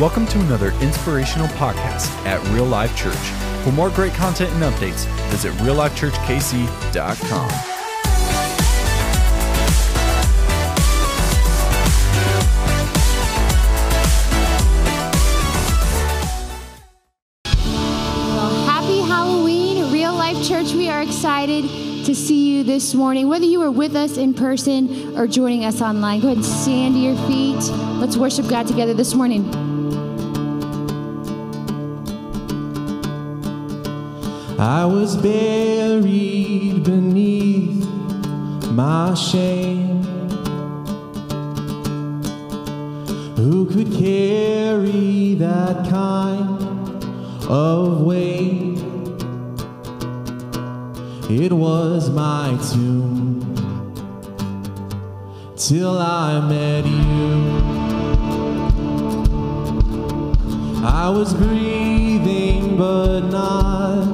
Welcome to another inspirational podcast at Real Life Church. For more great content and updates, visit reallifechurchkc.com. Well, happy Halloween, Real Life Church. We are excited to see you this morning. Whether you are with us in person or joining us online, go ahead and stand to your feet. Let's worship God together this morning. I was buried beneath my shame. Who could carry that kind of weight? It was my tomb till I met you. I was breathing but not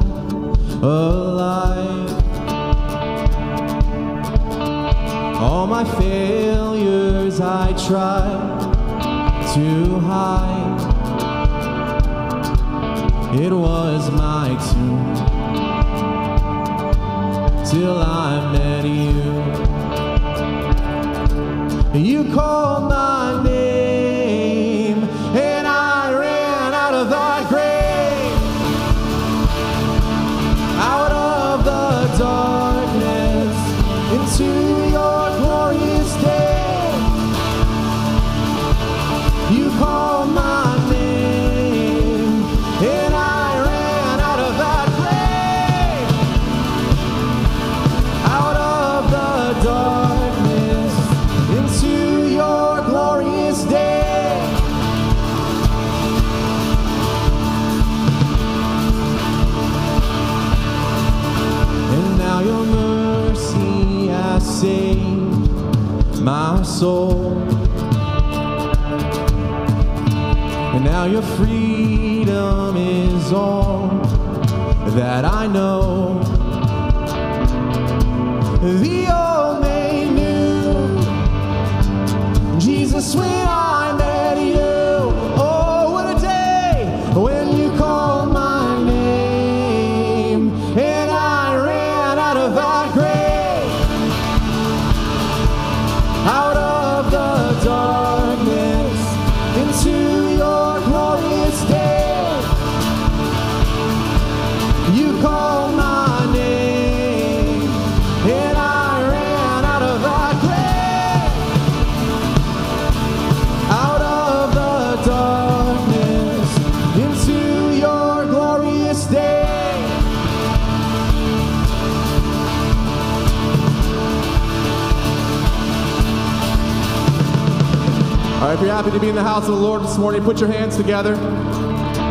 alive. All my failures I tried to hide. It was my tomb till I met you. You called my name, soul. And now your freedom is all that I know. The old me knew Jesus when I to be in the house of the Lord this morning, put your hands together.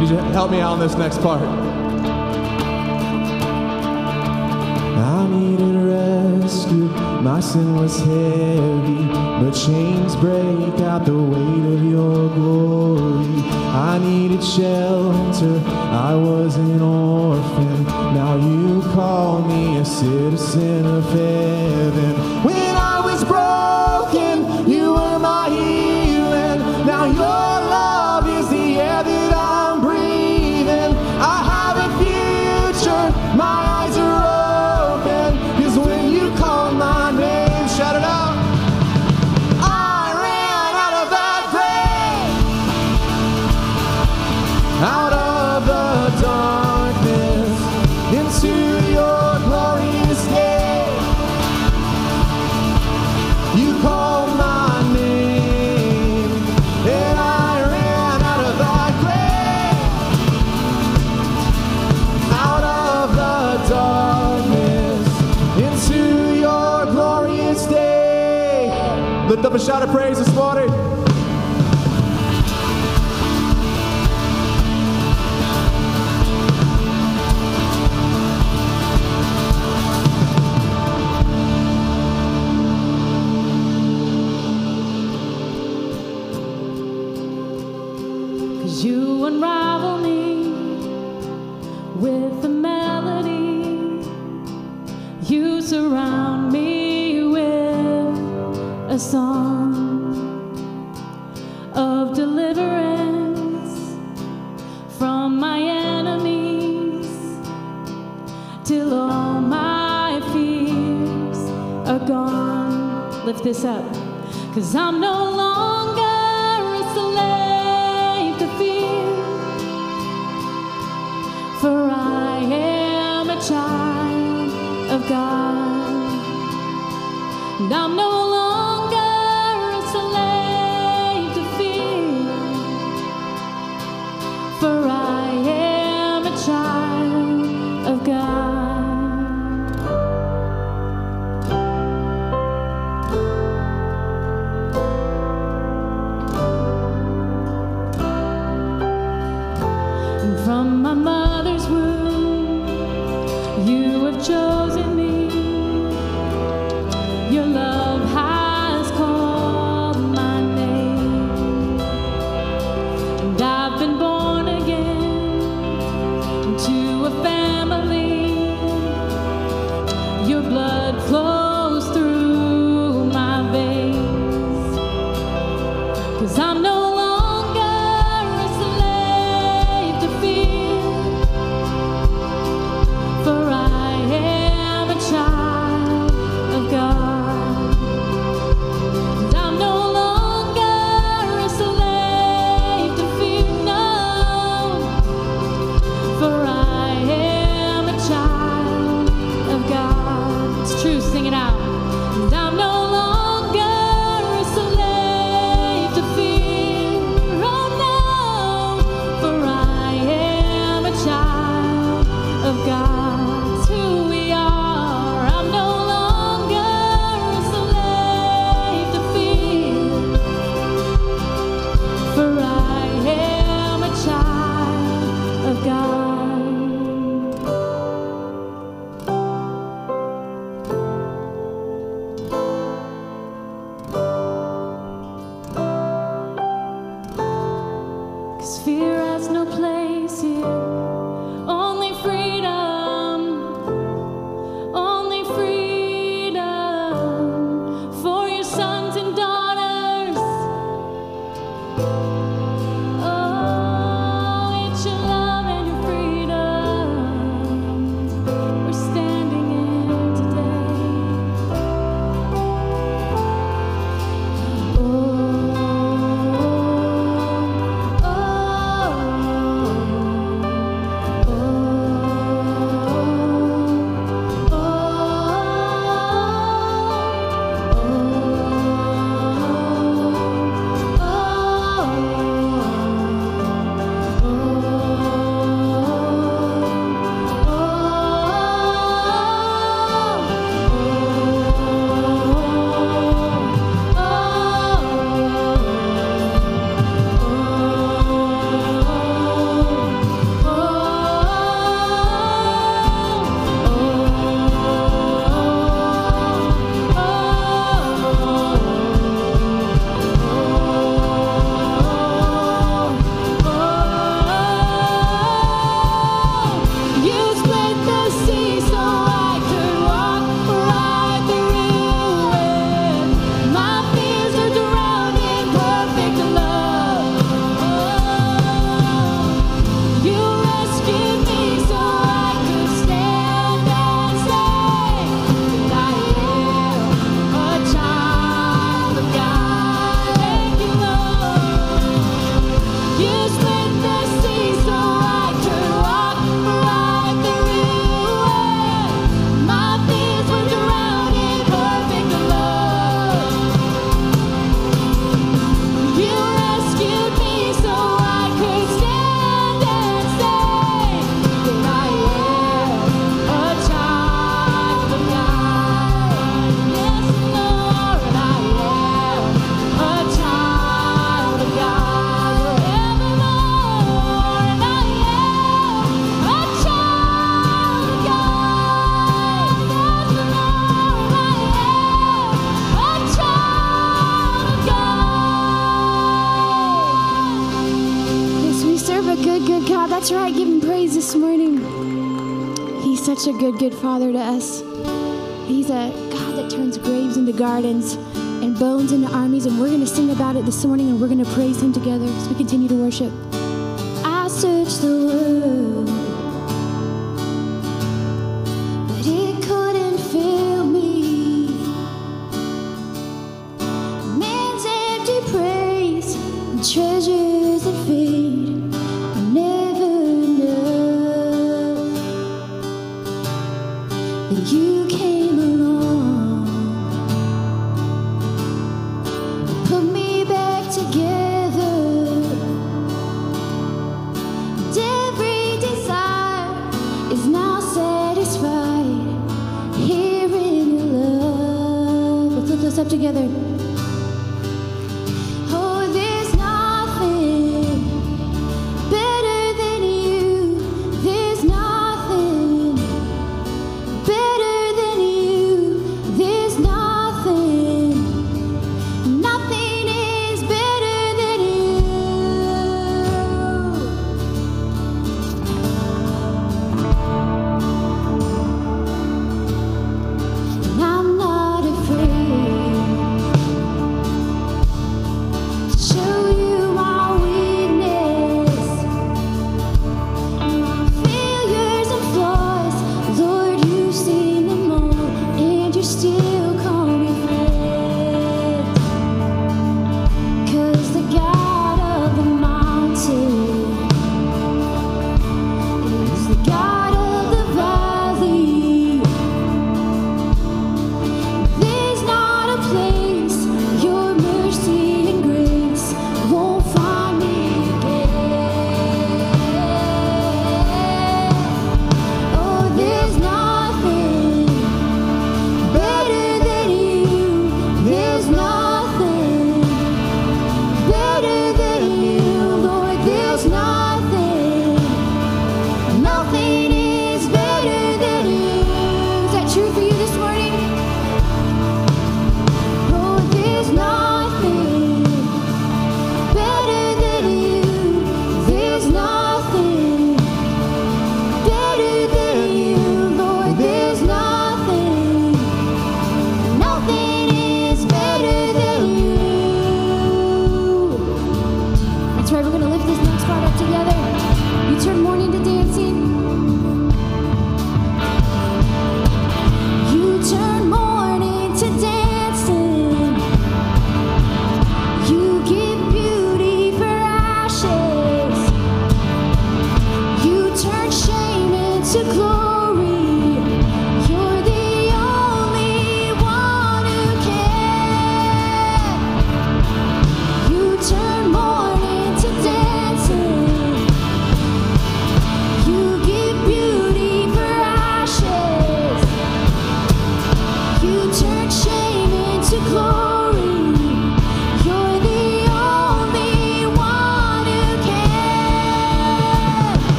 You help me out on this next part. I needed rescue. My sin was heavy, but chains break out the weight of your glory. I needed shelter. I was an orphan. Now you call me a citizen of heaven. When shout of praise good Father to us. He's a God that turns graves into gardens and bones into armies, and we're going to sing about it this morning and we're going to praise Him together as we continue to worship. I search the up together. Shame into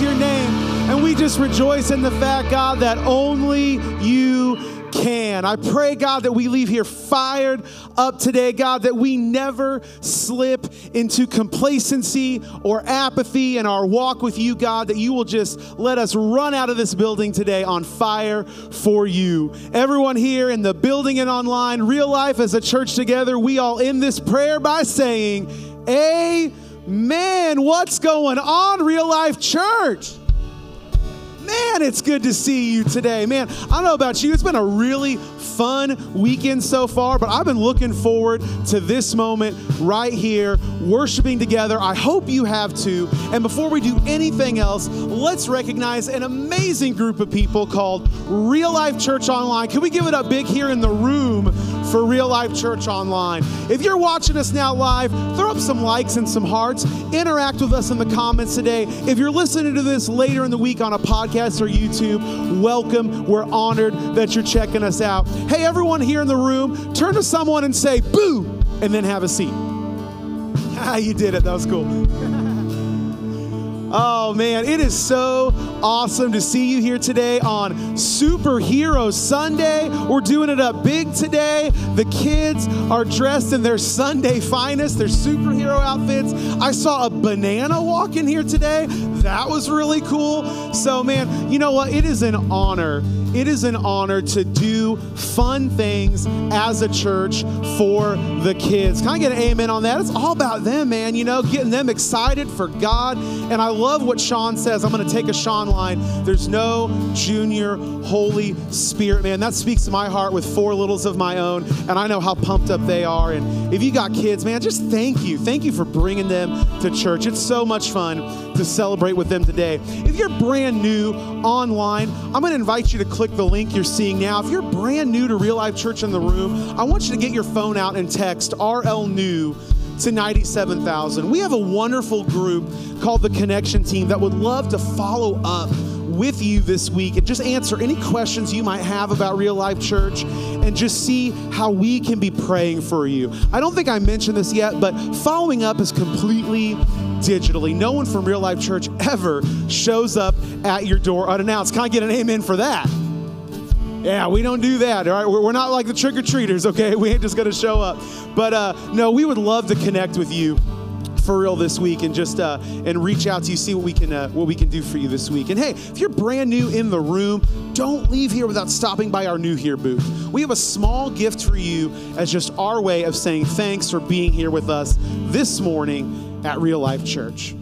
your name. And we just rejoice in the fact, God, that only you can. I pray, God, that we leave here fired up today, God, that we never slip into complacency or apathy in our walk with you, God, that you will just let us run out of this building today on fire for you. Everyone here in the building and online, real life as a church together, we all end this prayer by saying, Amen. Man, what's going on, real life church? Man, it's good to see you today. Man, I don't know about you, it's been a really fun weekend so far, but I've been looking forward to this moment right here, worshiping together. I hope you have too. And before we do anything else, let's recognize an amazing group of people called Real Life Church Online. Can we give it up big here in the room for Real Life Church Online? If you're watching us now live, throw up some likes and some hearts. Interact with us in the comments today. If you're listening to this later in the week on a podcast or YouTube, welcome. We're honored that you're checking us out. Hey, everyone here in the room, turn to someone and say, boo, and then have a seat. Ah, you did it. That was cool. Oh man, it is so awesome to see you here today on Superhero Sunday. We're doing it up big today. The kids are dressed in their Sunday finest, their superhero outfits. I saw a banana walk in here today. That was really cool. So, man, you know what? It is an honor. It is an honor to do fun things as a church for the kids. Can I get an amen on that? It's all about them, man, you know, getting them excited for God. And I love what Sean says. I'm going to take a Sean line. There's no junior Holy Spirit, man. That speaks to my heart with four littles of my own. And I know how pumped up they are. And if you got kids, man, just thank you. Thank you for bringing them to church. It's so much fun to celebrate with them today. If you're brand new online, I'm going to invite you to click the link you're seeing now. If you're brand new to Real Life Church in the Room, I want you to get your phone out and text RL New to 97,000. We have a wonderful group called the Connection Team that would love to follow up with you this week and just answer any questions you might have about Real Life Church and just see how we can be praying for you. I don't think I mentioned this yet, but following up is completely digitally. No one from Real Life Church ever shows up at your door unannounced. Can I get an amen for that? Yeah, we don't do that, all right? We're not like the trick or treaters, okay? We ain't just gonna show up. But uh, no, we would love to connect with you for real this week and just uh, and reach out to you, see what we can uh, what we can do for you this week. And hey, if you're brand new in the room, don't leave here without stopping by our new here booth. We have a small gift for you as just our way of saying thanks for being here with us this morning at Real Life Church.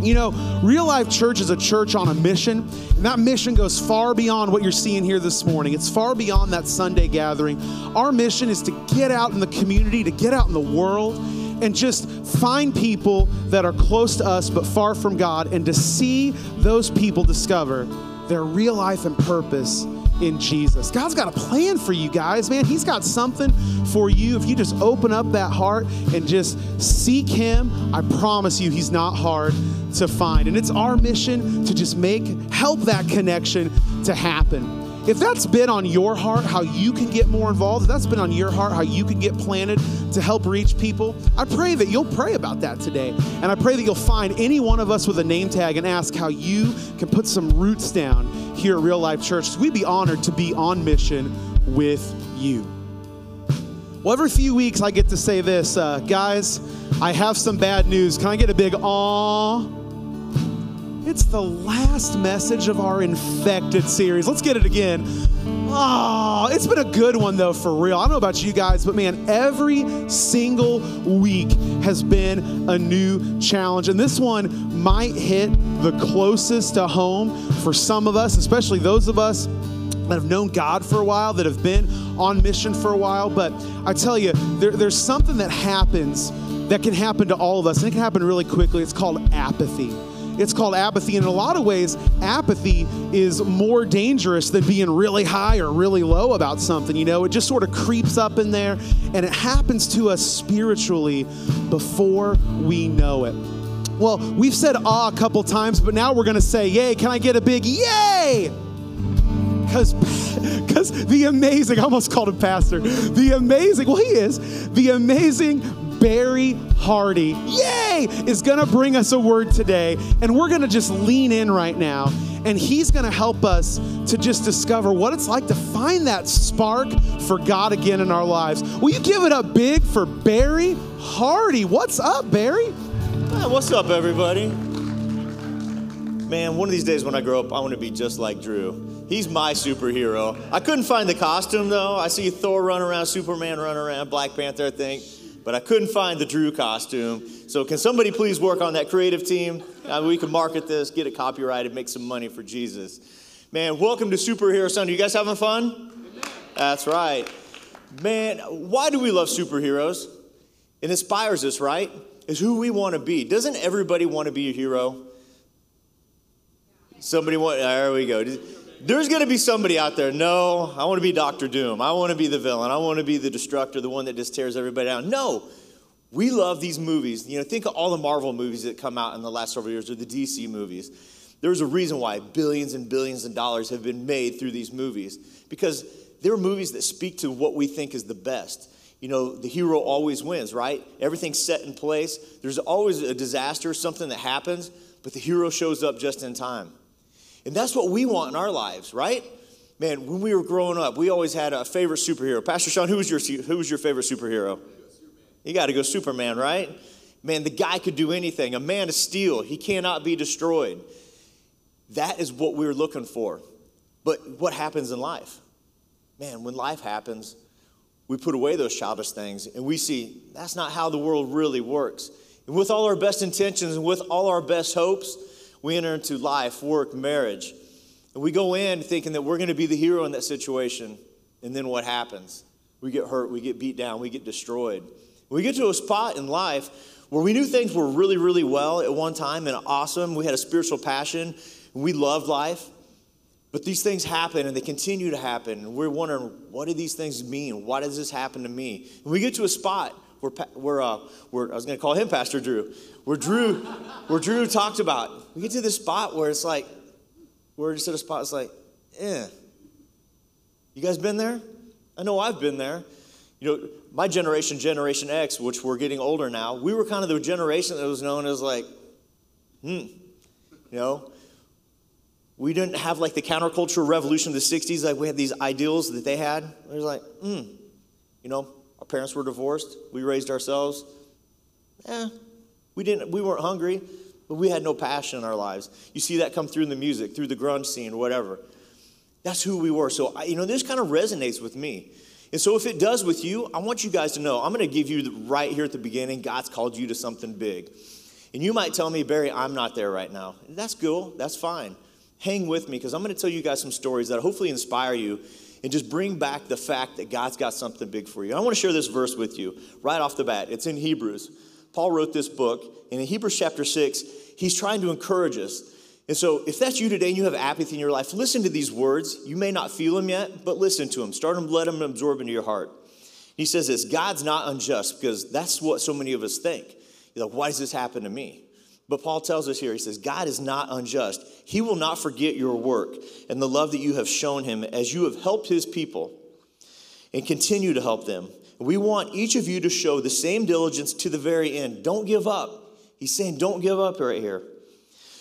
You know, Real Life Church is a church on a mission, and that mission goes far beyond what you're seeing here this morning. It's far beyond that Sunday gathering. Our mission is to get out in the community, to get out in the world, and just find people that are close to us but far from God, and to see those people discover their real life and purpose in Jesus. God's got a plan for you guys, man. He's got something for you. If you just open up that heart and just seek Him, I promise you, He's not hard to find. And it's our mission to just make, help that connection to happen. If that's been on your heart, how you can get more involved, if that's been on your heart, how you can get planted to help reach people, I pray that you'll pray about that today. And I pray that you'll find any one of us with a name tag and ask how you can put some roots down here at Real Life Church. We'd be honored to be on mission with you. Well, every few weeks I get to say this, uh, guys, I have some bad news. Can I get a big aw? It's the last message of our infected series. Let's get it again. Oh, it's been a good one though, for real. I don't know about you guys, but man, every single week has been a new challenge. And this one might hit the closest to home for some of us, especially those of us that have known God for a while, that have been on mission for a while. But I tell you, there, there's something that happens that can happen to all of us, and it can happen really quickly. It's called apathy. It's called apathy. And in a lot of ways, apathy is more dangerous than being really high or really low about something. You know, it just sort of creeps up in there and it happens to us spiritually before we know it. Well, we've said ah a couple times, but now we're going to say yay. Can I get a big yay? Because because the amazing, I almost called him pastor. The amazing, well, he is, the amazing Barry Hardy, yay, is gonna bring us a word today. And we're gonna just lean in right now and he's going to help us to just discover what it's like to find that spark for God again in our lives. Will you give it up big for Barry Hardy? What's up, Barry? What's up, everybody? Man, one of these days when I grow up, I want to be just like Drew. He's my superhero. I couldn't find the costume though. I see Thor run around, Superman run around, Black Panther, I think, but I couldn't find the Drew costume. So can somebody please work on that creative team? Uh, we can market this, get it copyrighted, make some money for Jesus. Man, welcome to Superhero Sunday. You guys having fun? That's right. Man, why do we love superheroes? It inspires us, right? Is who we want to be. Doesn't everybody want to be a hero? Somebody want, there we go. There's going to be somebody out there. No, I want to be Doctor Doom. I want to be the villain. I want to be the destructor, the one that just tears everybody down. No, we love these movies. You know, think of all the Marvel movies that come out in the last several years or the DC movies. There's a reason why billions and billions of dollars have been made through these movies because they're movies that speak to what we think is the best. You know, the hero always wins, right? Everything's set in place. There's always a disaster, something that happens, but the hero shows up just in time. And that's what we want in our lives, right? Man, when we were growing up, we always had a favorite superhero. Pastor Sean, who was your, who was your favorite superhero? You got to go Superman, right? Man, the guy could do anything. A man of steel, he cannot be destroyed. That is what we we're looking for. But what happens in life? Man, when life happens, we put away those childish things and we see that's not how the world really works. And with all our best intentions and with all our best hopes, we enter into life, work, marriage. And we go in thinking that we're going to be the hero in that situation. And then what happens? We get hurt, we get beat down, we get destroyed. We get to a spot in life where we knew things were really, really well at one time and awesome. We had a spiritual passion, we loved life. But these things happen and they continue to happen. And we're wondering, what do these things mean? Why does this happen to me? And we get to a spot where, where, uh, I was going to call him Pastor Drew, where Drew, where Drew talked about. We get to this spot where it's like, we're just at a spot, it's like, eh. You guys been there? I know I've been there. You know, my generation, Generation X, which we're getting older now, we were kind of the generation that was known as like, hmm, you know, we didn't have like the countercultural revolution of the 60s, like we had these ideals that they had. It was like, hmm, you know, parents were divorced, we raised ourselves. Eh, we didn't, we weren't hungry, but we had no passion in our lives. You see that come through in the music, through the grunge scene, whatever. That's who we were. So, you know, this kind of resonates with me. And so, if it does with you, I want you guys to know I'm going to give you the, right here at the beginning, God's called you to something big. And you might tell me, Barry, I'm not there right now. That's cool. That's fine. Hang with me because I'm going to tell you guys some stories that hopefully inspire you and just bring back the fact that God's got something big for you. I want to share this verse with you right off the bat. It's in Hebrews. Paul wrote this book, and in Hebrews chapter 6, he's trying to encourage us. And so, if that's you today and you have apathy in your life, listen to these words. You may not feel them yet, but listen to them. Start them, let them absorb into your heart. He says this God's not unjust because that's what so many of us think. You're like, why does this happen to me? But Paul tells us here, he says, God is not unjust. He will not forget your work and the love that you have shown him as you have helped his people and continue to help them. We want each of you to show the same diligence to the very end. Don't give up. He's saying, don't give up right here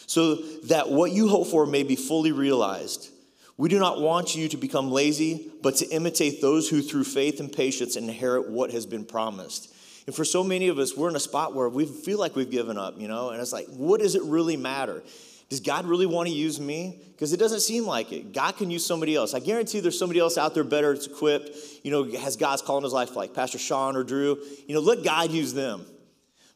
so that what you hope for may be fully realized. We do not want you to become lazy, but to imitate those who, through faith and patience, inherit what has been promised. And for so many of us, we're in a spot where we feel like we've given up, you know, and it's like, what does it really matter? Does God really want to use me? Because it doesn't seem like it. God can use somebody else. I guarantee there's somebody else out there better equipped, you know, has God's call in his life, like Pastor Sean or Drew. You know, let God use them.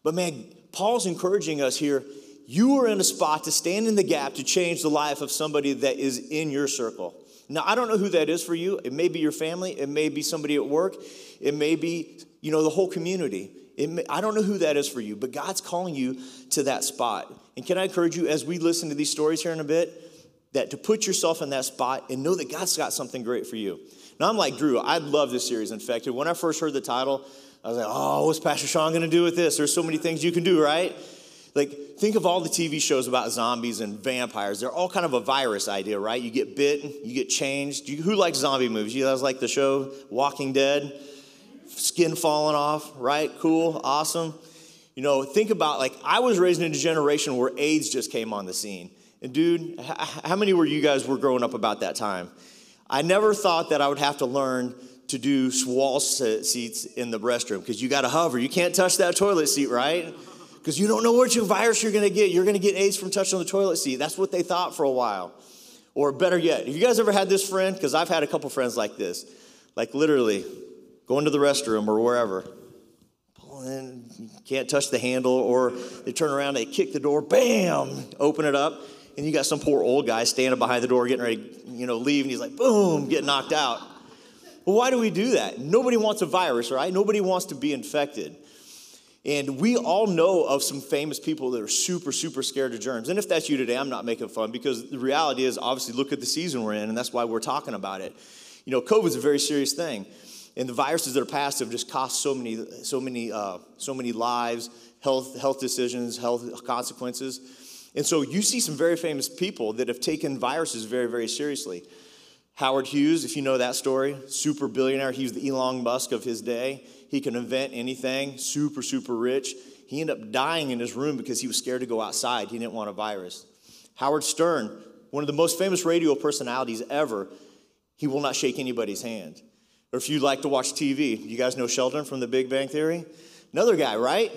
But man, Paul's encouraging us here you are in a spot to stand in the gap to change the life of somebody that is in your circle. Now, I don't know who that is for you. It may be your family, it may be somebody at work, it may be, you know, the whole community. May, I don't know who that is for you, but God's calling you to that spot. And can I encourage you as we listen to these stories here in a bit, that to put yourself in that spot and know that God's got something great for you. Now, I'm like Drew, I love this series. In fact, when I first heard the title, I was like, oh, what's Pastor Sean going to do with this? There's so many things you can do, right? Like, think of all the TV shows about zombies and vampires. They're all kind of a virus idea, right? You get bitten, you get changed. You, who likes zombie movies? You guys like the show Walking Dead? Skin falling off, right? Cool, awesome. You know, think about like I was raised in a generation where AIDS just came on the scene. And dude, how many were you guys were growing up about that time? I never thought that I would have to learn to do wall uh, seats in the restroom because you got to hover. You can't touch that toilet seat, right? Because you don't know what which virus you're going to get. You're going to get AIDS from touching the toilet seat. That's what they thought for a while. Or better yet, have you guys ever had this friend? Because I've had a couple friends like this. Like literally going to the restroom or wherever. Pull in, you can't touch the handle, or they turn around, they kick the door, bam, open it up, and you got some poor old guy standing behind the door getting ready, you know, leave, and he's like, boom, get knocked out. Well, why do we do that? Nobody wants a virus, right? Nobody wants to be infected. And we all know of some famous people that are super, super scared of germs. And if that's you today, I'm not making fun because the reality is, obviously, look at the season we're in, and that's why we're talking about it. You know, COVID's a very serious thing, and the viruses that are passed have just cost so many, so many, uh, so many lives, health, health decisions, health consequences. And so you see some very famous people that have taken viruses very, very seriously. Howard Hughes, if you know that story, super billionaire. He was the Elon Musk of his day. He can invent anything, super, super rich. He ended up dying in his room because he was scared to go outside. He didn't want a virus. Howard Stern, one of the most famous radio personalities ever, he will not shake anybody's hand. Or if you like to watch TV, you guys know Sheldon from The Big Bang Theory? Another guy, right?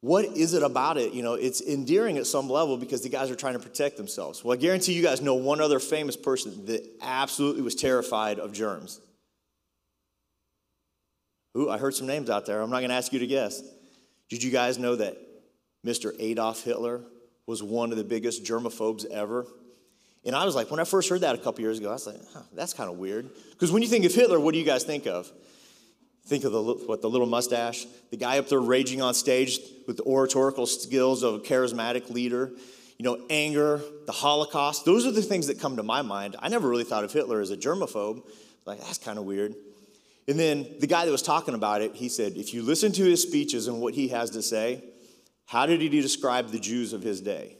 What is it about it? You know, it's endearing at some level because the guys are trying to protect themselves. Well, I guarantee you guys know one other famous person that absolutely was terrified of germs. Ooh, I heard some names out there. I'm not going to ask you to guess. Did you guys know that Mr. Adolf Hitler was one of the biggest germaphobes ever? And I was like, when I first heard that a couple years ago, I was like, huh, that's kind of weird. Because when you think of Hitler, what do you guys think of? Think of the what the little mustache, the guy up there raging on stage with the oratorical skills of a charismatic leader. You know, anger, the Holocaust. Those are the things that come to my mind. I never really thought of Hitler as a germaphobe. Like that's kind of weird. And then the guy that was talking about it, he said, if you listen to his speeches and what he has to say, how did he describe the Jews of his day?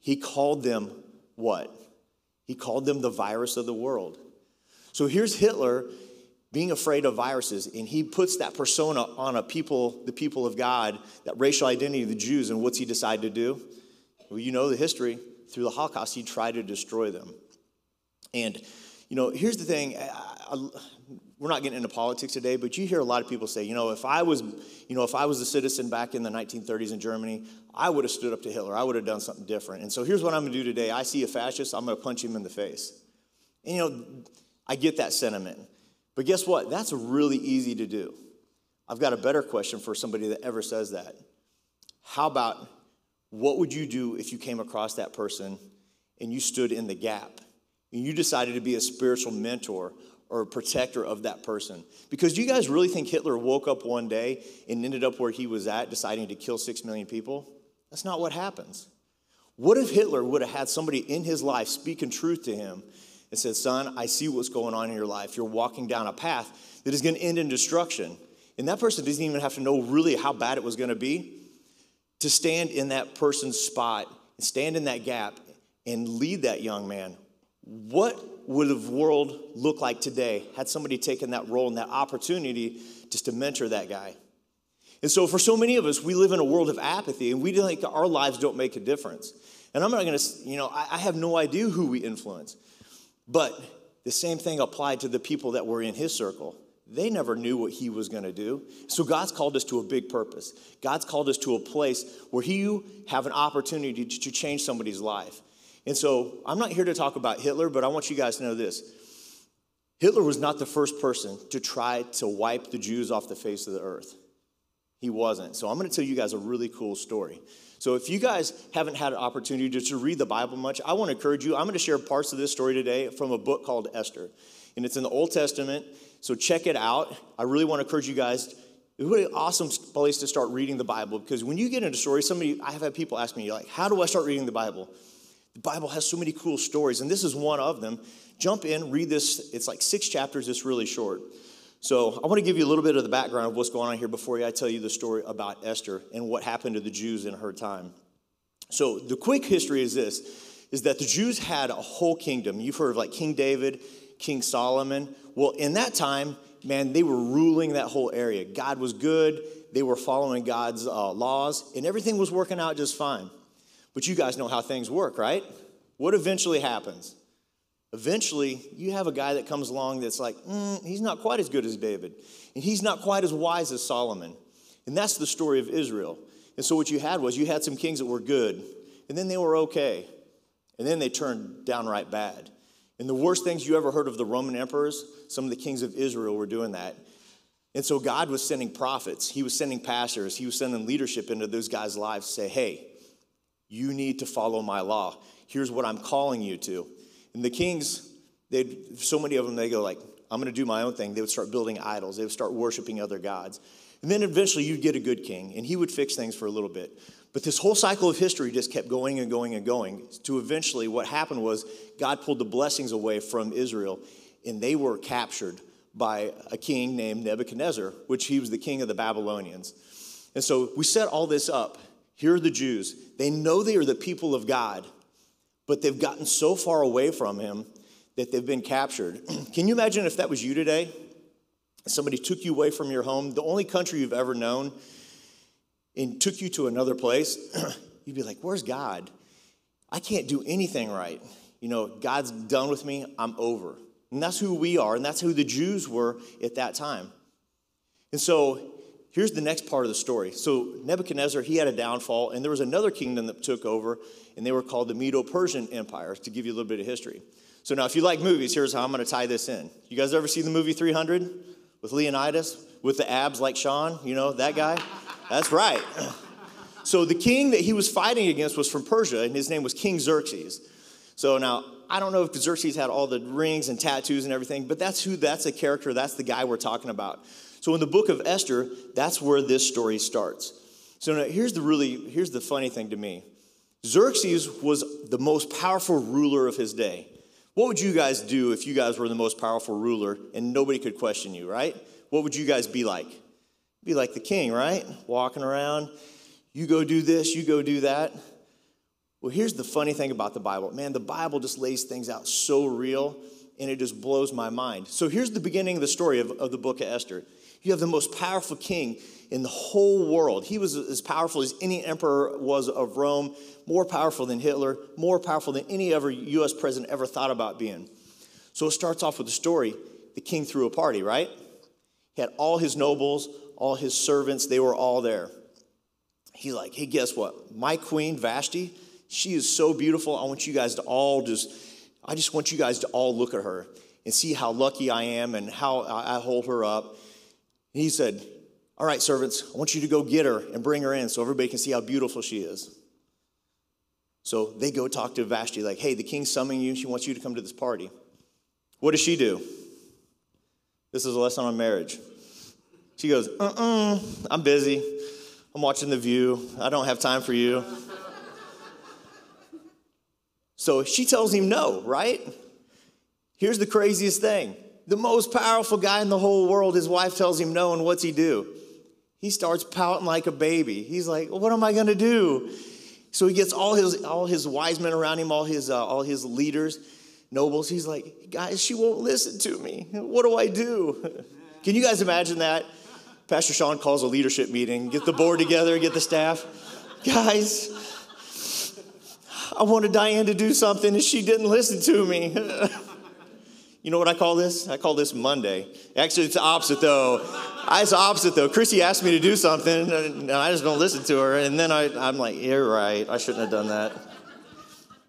He called them what? He called them the virus of the world. So here's Hitler being afraid of viruses, and he puts that persona on a people, the people of God, that racial identity of the Jews, and what's he decide to do? Well, you know the history. Through the Holocaust, he tried to destroy them. And, you know, here's the thing. I, I, we're not getting into politics today, but you hear a lot of people say, you know, if I was, you know, if I was a citizen back in the 1930s in Germany, I would have stood up to Hitler. I would have done something different. And so here's what I'm going to do today. I see a fascist, I'm going to punch him in the face. And, you know, I get that sentiment. But guess what? That's really easy to do. I've got a better question for somebody that ever says that. How about what would you do if you came across that person and you stood in the gap and you decided to be a spiritual mentor or a protector of that person? Because do you guys really think Hitler woke up one day and ended up where he was at, deciding to kill six million people? That's not what happens. What if Hitler would have had somebody in his life speaking truth to him and said, Son, I see what's going on in your life. You're walking down a path that is going to end in destruction. And that person doesn't even have to know really how bad it was going to be to stand in that person's spot and stand in that gap and lead that young man. What would the world look like today had somebody taken that role and that opportunity just to mentor that guy? And so, for so many of us, we live in a world of apathy and we think our lives don't make a difference. And I'm not going to, you know, I have no idea who we influence. But the same thing applied to the people that were in his circle. They never knew what he was going to do. So God's called us to a big purpose. God's called us to a place where you have an opportunity to change somebody's life. And so I'm not here to talk about Hitler, but I want you guys to know this. Hitler was not the first person to try to wipe the Jews off the face of the earth. He wasn't. So I'm going to tell you guys a really cool story. So if you guys haven't had an opportunity to, to read the Bible much, I want to encourage you. I'm going to share parts of this story today from a book called Esther. And it's in the Old Testament. So check it out. I really want to encourage you guys. It's really awesome place to start reading the Bible because when you get into stories, somebody I have had people ask me, like, how do I start reading the Bible? The Bible has so many cool stories, and this is one of them. Jump in, read this. It's like six chapters, it's really short. So I want to give you a little bit of the background of what's going on here before I tell you the story about Esther and what happened to the Jews in her time. So the quick history is this is that the Jews had a whole kingdom. You've heard of like King David, King Solomon. Well, in that time, man, they were ruling that whole area. God was good. They were following God's uh, laws, and everything was working out just fine. But you guys know how things work, right? What eventually happens? Eventually, you have a guy that comes along that's like, mm, he's not quite as good as David, and he's not quite as wise as Solomon. And that's the story of Israel. And so, what you had was you had some kings that were good, and then they were okay, and then they turned downright bad. And the worst things you ever heard of the Roman emperors, some of the kings of Israel were doing that. And so, God was sending prophets, He was sending pastors, He was sending leadership into those guys' lives to say, hey, you need to follow my law. Here's what I'm calling you to. And the kings, they'd so many of them, they go like, I'm going to do my own thing. They would start building idols. They would start worshiping other gods. And then eventually you'd get a good king, and he would fix things for a little bit. But this whole cycle of history just kept going and going and going to eventually what happened was God pulled the blessings away from Israel, and they were captured by a king named Nebuchadnezzar, which he was the king of the Babylonians. And so we set all this up. Here are the Jews. They know they are the people of God, but they've gotten so far away from him that they've been captured. Can you imagine if that was you today? Somebody took you away from your home, the only country you've ever known, and took you to another place. You'd be like, Where's God? I can't do anything right. You know, God's done with me, I'm over. And that's who we are, and that's who the Jews were at that time. And so here's the next part of the story. So Nebuchadnezzar, he had a downfall, and there was another kingdom that took over, and they were called the Medo-Persian Empire, to give you a little bit of history. So now, if you like movies, here's how I'm going to tie this in. You guys ever see the movie 300 with Leonidas with the abs like Sean? You know that guy? That's right. So the king that he was fighting against was from Persia, and his name was King Xerxes. So now I don't know if Xerxes had all the rings and tattoos and everything, but that's who that's a character, that's the guy we're talking about. So in the book of Esther, that's where this story starts. So now here's the really here's the funny thing to me. Xerxes was the most powerful ruler of his day. What would you guys do if you guys were the most powerful ruler and nobody could question you, right? What would you guys be like? Be like the king, right? Walking around, you go do this, you go do that. Well, here's the funny thing about the Bible. Man, the Bible just lays things out so real and it just blows my mind. So here's the beginning of the story of, of the book of Esther. You have the most powerful king in the whole world. He was as powerful as any emperor was of Rome, more powerful than Hitler, more powerful than any ever US president ever thought about being. So it starts off with the story the king threw a party, right? He had all his nobles, all his servants, they were all there. He's like, hey, guess what? My queen, Vashti, she is so beautiful. I want you guys to all just, I just want you guys to all look at her and see how lucky I am and how I hold her up. He said, All right, servants, I want you to go get her and bring her in so everybody can see how beautiful she is. So they go talk to Vashti, like, Hey, the king's summoning you. She wants you to come to this party. What does she do? This is a lesson on marriage. She goes, Uh uh-uh, uh, I'm busy. I'm watching The View. I don't have time for you. So she tells him no, right? Here's the craziest thing the most powerful guy in the whole world, his wife tells him no, and what's he do? He starts pouting like a baby. He's like, What am I gonna do? So he gets all his, all his wise men around him, all his, uh, all his leaders, nobles. He's like, Guys, she won't listen to me. What do I do? Can you guys imagine that? Pastor Sean calls a leadership meeting, get the board together, get the staff. Guys, I wanted Diane to do something and she didn't listen to me. you know what I call this? I call this Monday. Actually, it's the opposite though. It's opposite though. Chrissy asked me to do something and I just don't listen to her. And then I, I'm like, you're right. I shouldn't have done that.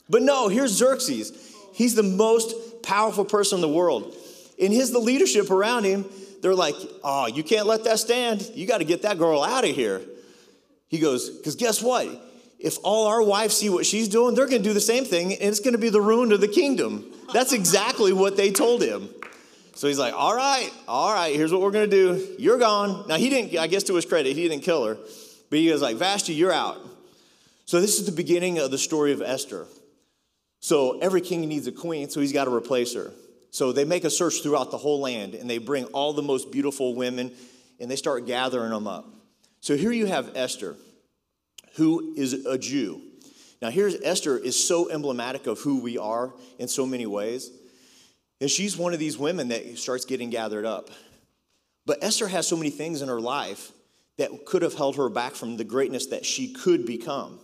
But no, here's Xerxes. He's the most powerful person in the world. And his the leadership around him, they're like, oh, you can't let that stand. You got to get that girl out of here. He goes, because guess what? If all our wives see what she's doing, they're going to do the same thing, and it's going to be the ruin of the kingdom. That's exactly what they told him. So he's like, all right, all right, here's what we're going to do. You're gone. Now, he didn't, I guess to his credit, he didn't kill her, but he was like, Vashti, you're out. So this is the beginning of the story of Esther. So every king needs a queen, so he's got to replace her. So they make a search throughout the whole land, and they bring all the most beautiful women, and they start gathering them up. So here you have Esther who is a Jew. Now, here's Esther is so emblematic of who we are in so many ways. And she's one of these women that starts getting gathered up. But Esther has so many things in her life that could have held her back from the greatness that she could become.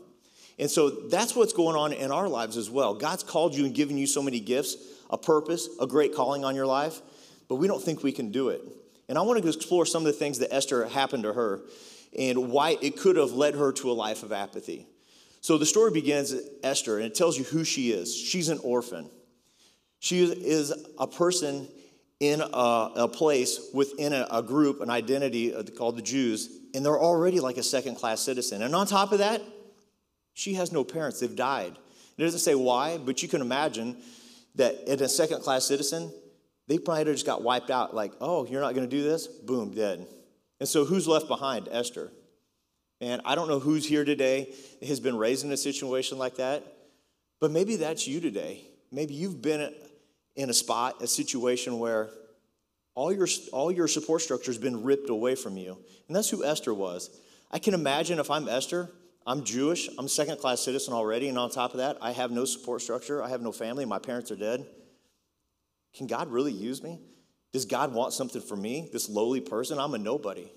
And so that's what's going on in our lives as well. God's called you and given you so many gifts, a purpose, a great calling on your life, but we don't think we can do it. And I want to explore some of the things that Esther happened to her and why it could have led her to a life of apathy. So the story begins at Esther, and it tells you who she is. She's an orphan. She is a person in a, a place within a, a group, an identity uh, called the Jews, and they're already like a second class citizen. And on top of that, she has no parents, they've died. It doesn't say why, but you can imagine that in a second class citizen, they probably just got wiped out, like, oh, you're not going to do this? Boom, dead. And so who's left behind? Esther. And I don't know who's here today that has been raised in a situation like that, but maybe that's you today. Maybe you've been in a spot, a situation where all your, all your support structure has been ripped away from you. And that's who Esther was. I can imagine if I'm Esther, I'm Jewish, I'm second class citizen already, and on top of that, I have no support structure, I have no family, my parents are dead. Can God really use me? Does God want something for me, this lowly person? I'm a nobody.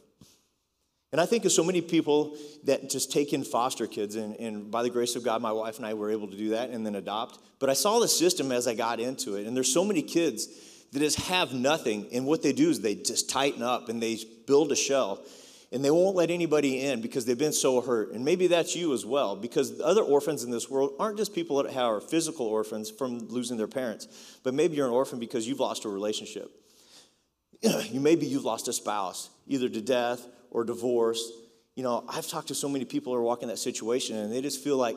And I think of so many people that just take in foster kids, and, and, by the grace of God, my wife and I were able to do that and then adopt. But I saw the system as I got into it, and there's so many kids that just have nothing, and what they do is they just tighten up and they build a shell, and they won't let anybody in because they've been so hurt. And maybe that's you as well, because other orphans in this world aren't just people that are physical orphans from losing their parents, but maybe you're an orphan because you've lost a relationship. you maybe you've lost a spouse, either to death or divorce. You know, I've talked to so many people who are walking that situation and they just feel like,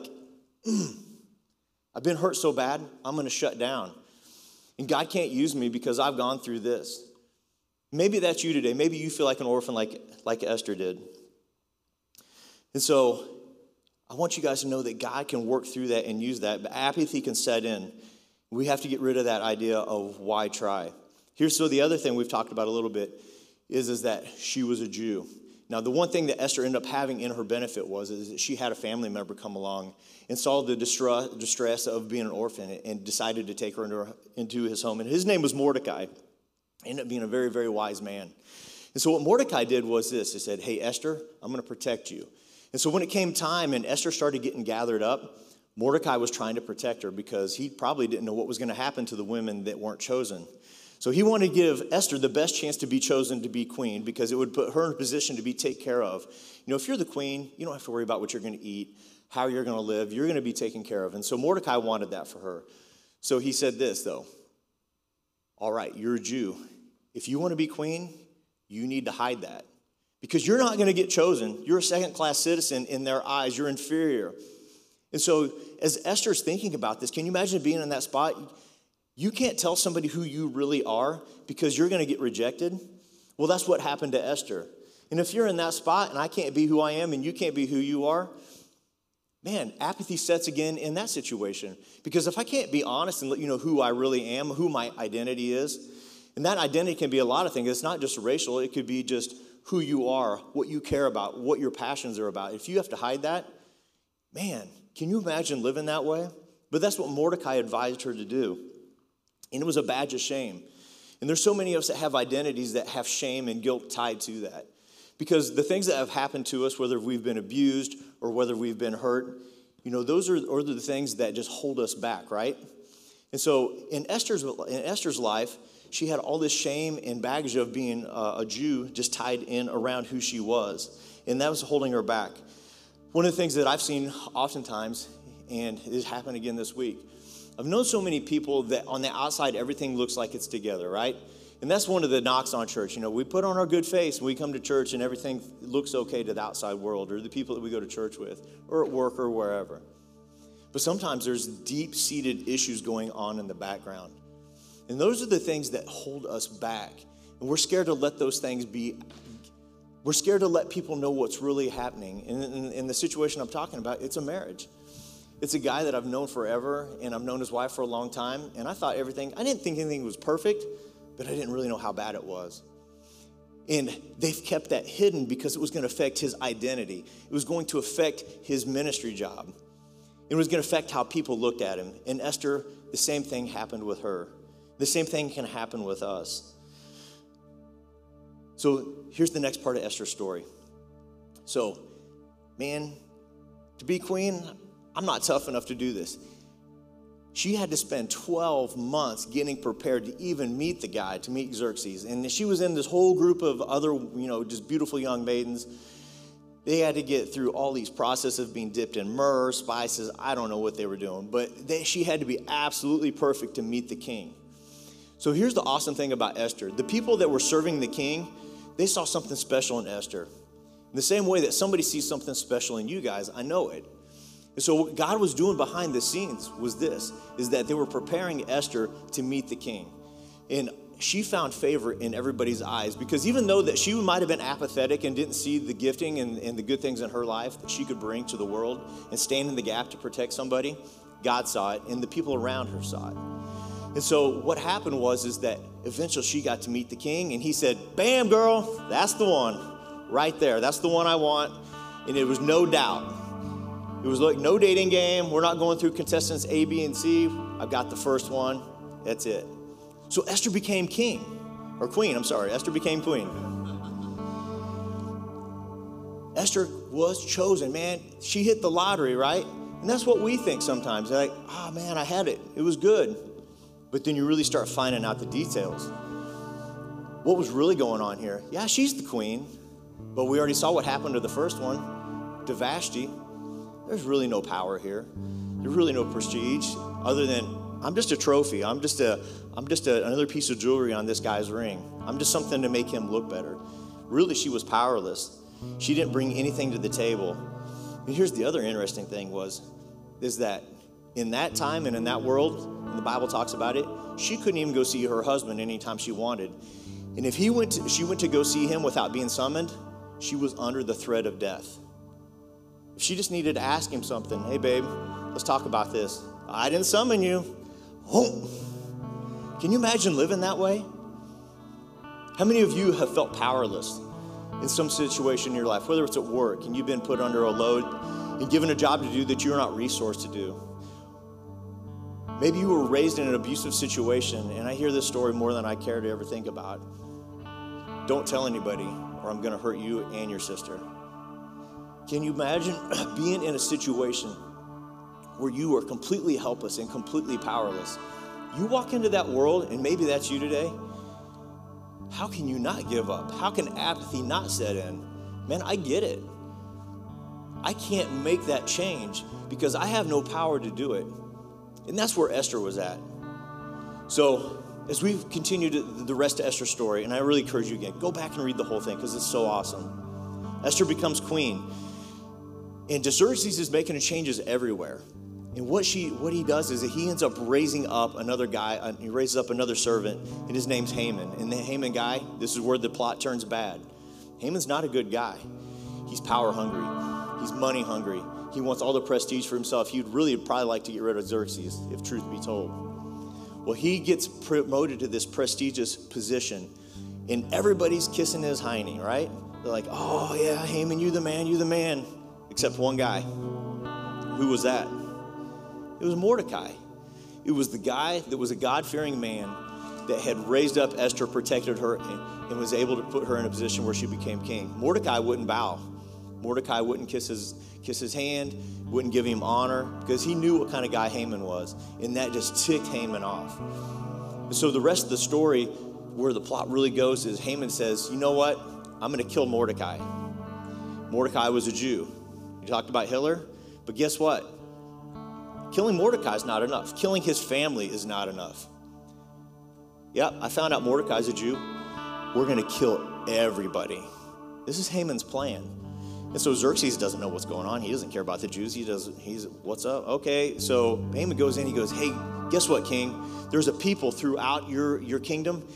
mm, I've been hurt so bad, I'm going to shut down. And God can't use me because I've gone through this. Maybe that's you today. Maybe you feel like an orphan like, like Esther did. And so I want you guys to know that God can work through that and use that, but apathy can set in. We have to get rid of that idea of why try. Here's so the other thing we've talked about a little bit is, is that she was a Jew. Now, the one thing that Esther ended up having in her benefit was is that she had a family member come along and saw the distress of being an orphan and decided to take her into, her into his home. And his name was Mordecai. He ended up being a very, very wise man. And so what Mordecai did was this. He said, hey, Esther, I'm going to protect you. And so when it came time and Esther started getting gathered up, Mordecai was trying to protect her because he probably didn't know what was going to happen to the women that weren't chosen. So he wanted to give Esther the best chance to be chosen to be queen because it would put her in a position to be taken care of. You know, if you're the queen, you don't have to worry about what you're going to eat, how you're going to live. You're going to be taken care of. And so Mordecai wanted that for her. So he said this, though All right, you're a Jew. If you want to be queen, you need to hide that because you're not going to get chosen. You're a second class citizen in their eyes, you're inferior. And so, as Esther's thinking about this, can you imagine being in that spot? You can't tell somebody who you really are because you're going to get rejected. Well, that's what happened to Esther. And if you're in that spot and I can't be who I am and you can't be who you are, man, apathy sets again in that situation. Because if I can't be honest and let you know who I really am, who my identity is, and that identity can be a lot of things. It's not just racial, it could be just who you are, what you care about, what your passions are about. If you have to hide that, man, can you imagine living that way? But that's what Mordecai advised her to do. And it was a badge of shame. And there's so many of us that have identities that have shame and guilt tied to that. Because the things that have happened to us, whether we've been abused or whether we've been hurt, you know, those are, are the things that just hold us back, right? And so in Esther's, in Esther's life, she had all this shame and baggage of being a, Jew just tied in around who she was. And that was holding her back. One of the things that I've seen oftentimes, and it happened again this week, I've known so many people that on the outside everything looks like it's together, right? And that's one of the knocks on church. You know, we put on our good face we come to church and everything looks okay to the outside world or the people that we go to church with or at work or wherever. But sometimes there's deep seated issues going on in the background. And those are the things that hold us back. And we're scared to let those things be, we're scared to let people know what's really happening. And in the situation I'm talking about, it's a marriage. It's a guy that I've known forever, and I've known his wife for a long time. And I thought everything, I didn't think anything was perfect, but I didn't really know how bad it was. And they've kept that hidden because it was going to affect his identity. It was going to affect his ministry job. It was going to affect how people looked at him. And Esther, the same thing happened with her. The same thing can happen with us. So here's the next part of Esther's story. So, man, to be queen, I'm not tough enough to do this. She had to spend 12 months getting prepared to even meet the guy, to meet Xerxes. And she was in this whole group of other, you know, just beautiful young maidens. They had to get through all these processes of being dipped in myrrh, spices. I don't know what they were doing, but they, she had to be absolutely perfect to meet the king. So here's the awesome thing about Esther the people that were serving the king, they saw something special in Esther. In the same way that somebody sees something special in you guys, I know it. And so what God was doing behind the scenes was this is that they were preparing Esther to meet the king. And she found favor in everybody's eyes because even though that she might have been apathetic and didn't see the gifting and, and the good things in her life that she could bring to the world and stand in the gap to protect somebody, God saw it and the people around her saw it. And so what happened was is that eventually she got to meet the king and he said, "Bam, girl, that's the one. Right there. That's the one I want." And it was no doubt. It was like no dating game. We're not going through contestants A, B, and C. I've got the first one. That's it. So Esther became king, or queen, I'm sorry. Esther became queen. Esther was chosen, man. She hit the lottery, right? And that's what we think sometimes. Like, oh man, I had it. It was good. But then you really start finding out the details. What was really going on here? Yeah, she's the queen, but we already saw what happened to the first one, to Vashti. There's really no power here. There's really no prestige other than I'm just a trophy. I'm just a I'm just a, another piece of jewelry on this guy's ring. I'm just something to make him look better. Really, she was powerless. She didn't bring anything to the table. And here's the other interesting thing was is that in that time and in that world, and the Bible talks about it, she couldn't even go see her husband anytime she wanted. And if he went to, she went to go see him without being summoned, she was under the threat of death. If she just needed to ask him something, hey babe, let's talk about this. I didn't summon you. Oh. Can you imagine living that way? How many of you have felt powerless in some situation in your life, whether it's at work and you've been put under a load and given a job to do that you're not resourced to do? Maybe you were raised in an abusive situation, and I hear this story more than I care to ever think about. Don't tell anybody, or I'm going to hurt you and your sister. Can you imagine being in a situation where you are completely helpless and completely powerless? You walk into that world, and maybe that's you today. How can you not give up? How can apathy not set in? Man, I get it. I can't make that change because I have no power to do it. And that's where Esther was at. So, as we continue to the rest of Esther's story, and I really encourage you again, go back and read the whole thing because it's so awesome. Esther becomes queen, and Xerxes is making changes everywhere. And what she, what he does is that he ends up raising up another guy. uh, He raises up another servant, and his name's Haman. And the Haman guy, this is where the plot turns bad. Haman's not a good guy. He's power hungry. He's money hungry. He wants all the prestige for himself. He'd really probably like to get rid of Xerxes, if truth be told. Well, he gets promoted to this prestigious position, and everybody's kissing his hiney, right? They're like, "Oh yeah, Haman, you the man, you the man," except one guy. Who was that? It was Mordecai. It was the guy that was a God fearing man that had raised up Esther, protected her, and, was able to put her in a position where she became king. Mordecai wouldn't bow. Mordecai wouldn't kiss his, kiss his hand, wouldn't give him honor, because he knew what kind of guy Haman was. And that just ticked Haman off. So the rest of the story, where the plot really goes, is Haman says, You know what? I'm going to kill Mordecai. Mordecai was a Jew. You talked about Hitler, but guess what? Killing Mordecai is not enough. Killing his family is not enough. Yep, I found out Mordecai's a Jew. We're going to kill everybody. This is Haman's plan. And so Xerxes doesn't know what's going on. He doesn't care about the Jews. He doesn't, he's, what's up? Okay. So Haman goes in, he goes, hey, guess what, king? There's a people throughout your, your kingdom.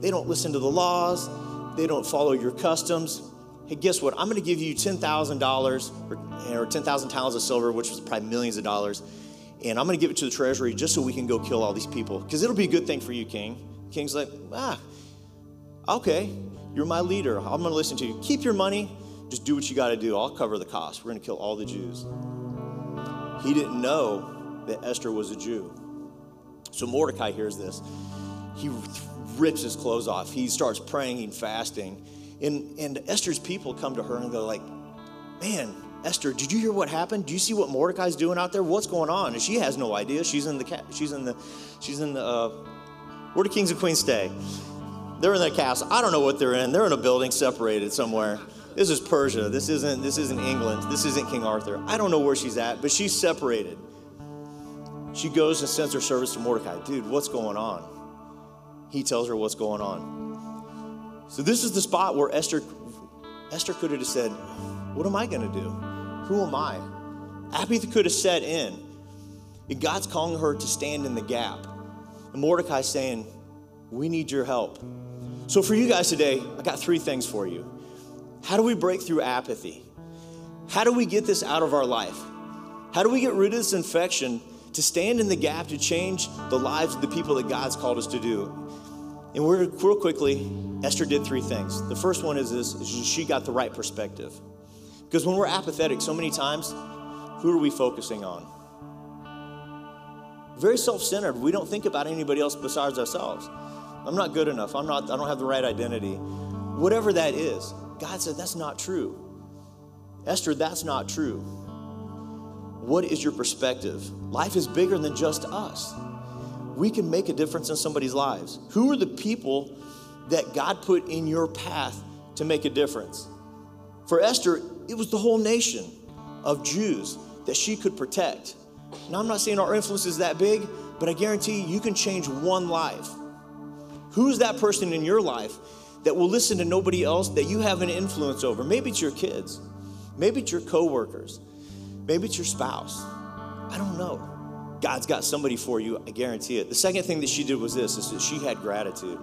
They don't listen to the laws, they don't follow your customs. Hey, guess what? I'm going to give you $10,000 or, or 10,000 talents of silver, which was probably millions of dollars. And I'm going to give it to the treasury just so we can go kill all these people. Because it'll be a good thing for you, king. King's like, ah, okay, you're my leader. I'm going to listen to you. Keep your money. Just do what you got to do. I'll cover the cost. We're going to kill all the Jews. He didn't know that Esther was a Jew. So Mordecai hears this. He rips his clothes off. He starts praying and fasting. And, and Esther's people come to her and go like, man, Esther, did you hear what happened? Do you see what Mordecai's doing out there? What's going on? And she has no idea. She's in the she's in the she's in the uh, where do kings and queens stay? They're in the castle. I don't know what they're in. They're in a building separated somewhere. This is Persia. This isn't this isn't England. This isn't King Arthur. I don't know where she's at, but she's separated. She goes and sends her service to Mordecai. Dude, what's going on? He tells her what's going on. So this is the spot where Esther Esther could have said, What am I going to do? Who am I? Apathy could have set in. And God's calling her to stand in the gap. And Mordecai's saying, We need your help. So for you guys today, I got three things for you. How do we break through apathy? How do we get this out of our life? How do we get rid of this infection to stand in the gap to change the lives of the people that God's called us to do? And we're, real quickly, Esther did three things. The first one is this is she got the right perspective. Because when we're apathetic, so many times, who are we focusing on? Very self-centered. We don't think about anybody else besides ourselves. I'm not good enough. I'm not, I don't have the right identity. Whatever that is, God said that's not true. Esther, that's not true. What is your perspective? Life is bigger than just us. We can make a difference in somebody's lives. Who are the people that God put in your path to make a difference? For Esther, it was the whole nation of Jews that she could protect. Now, I'm not saying our influence is that big, but I guarantee you, can change one life. Who's that person in your life that will listen to nobody else that you have an influence over? Maybe it's your kids, maybe it's your coworkers, maybe it's your spouse. I don't know. God's got somebody for you, I guarantee it. The second thing that she did was this is that she had gratitude.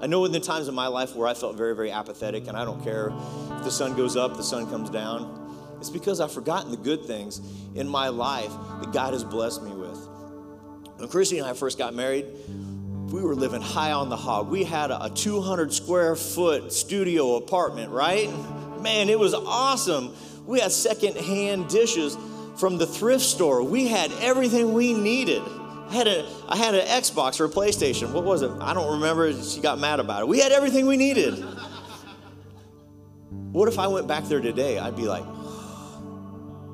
I know in the times of my life where I felt very, very apathetic and I don't care if the sun goes up, the sun comes down. It's because I've forgotten the good things in my life that God has blessed me with. When Christy and I first got married, we were living high on the hog. We had a 200 square foot studio apartment, right? Man, it was awesome. We had secondhand dishes from the thrift store. We had everything we needed. I had, a, I had an Xbox or a PlayStation. What was it? I don't remember. She got mad about it. We had everything we needed. What if I went back there today? I'd be like,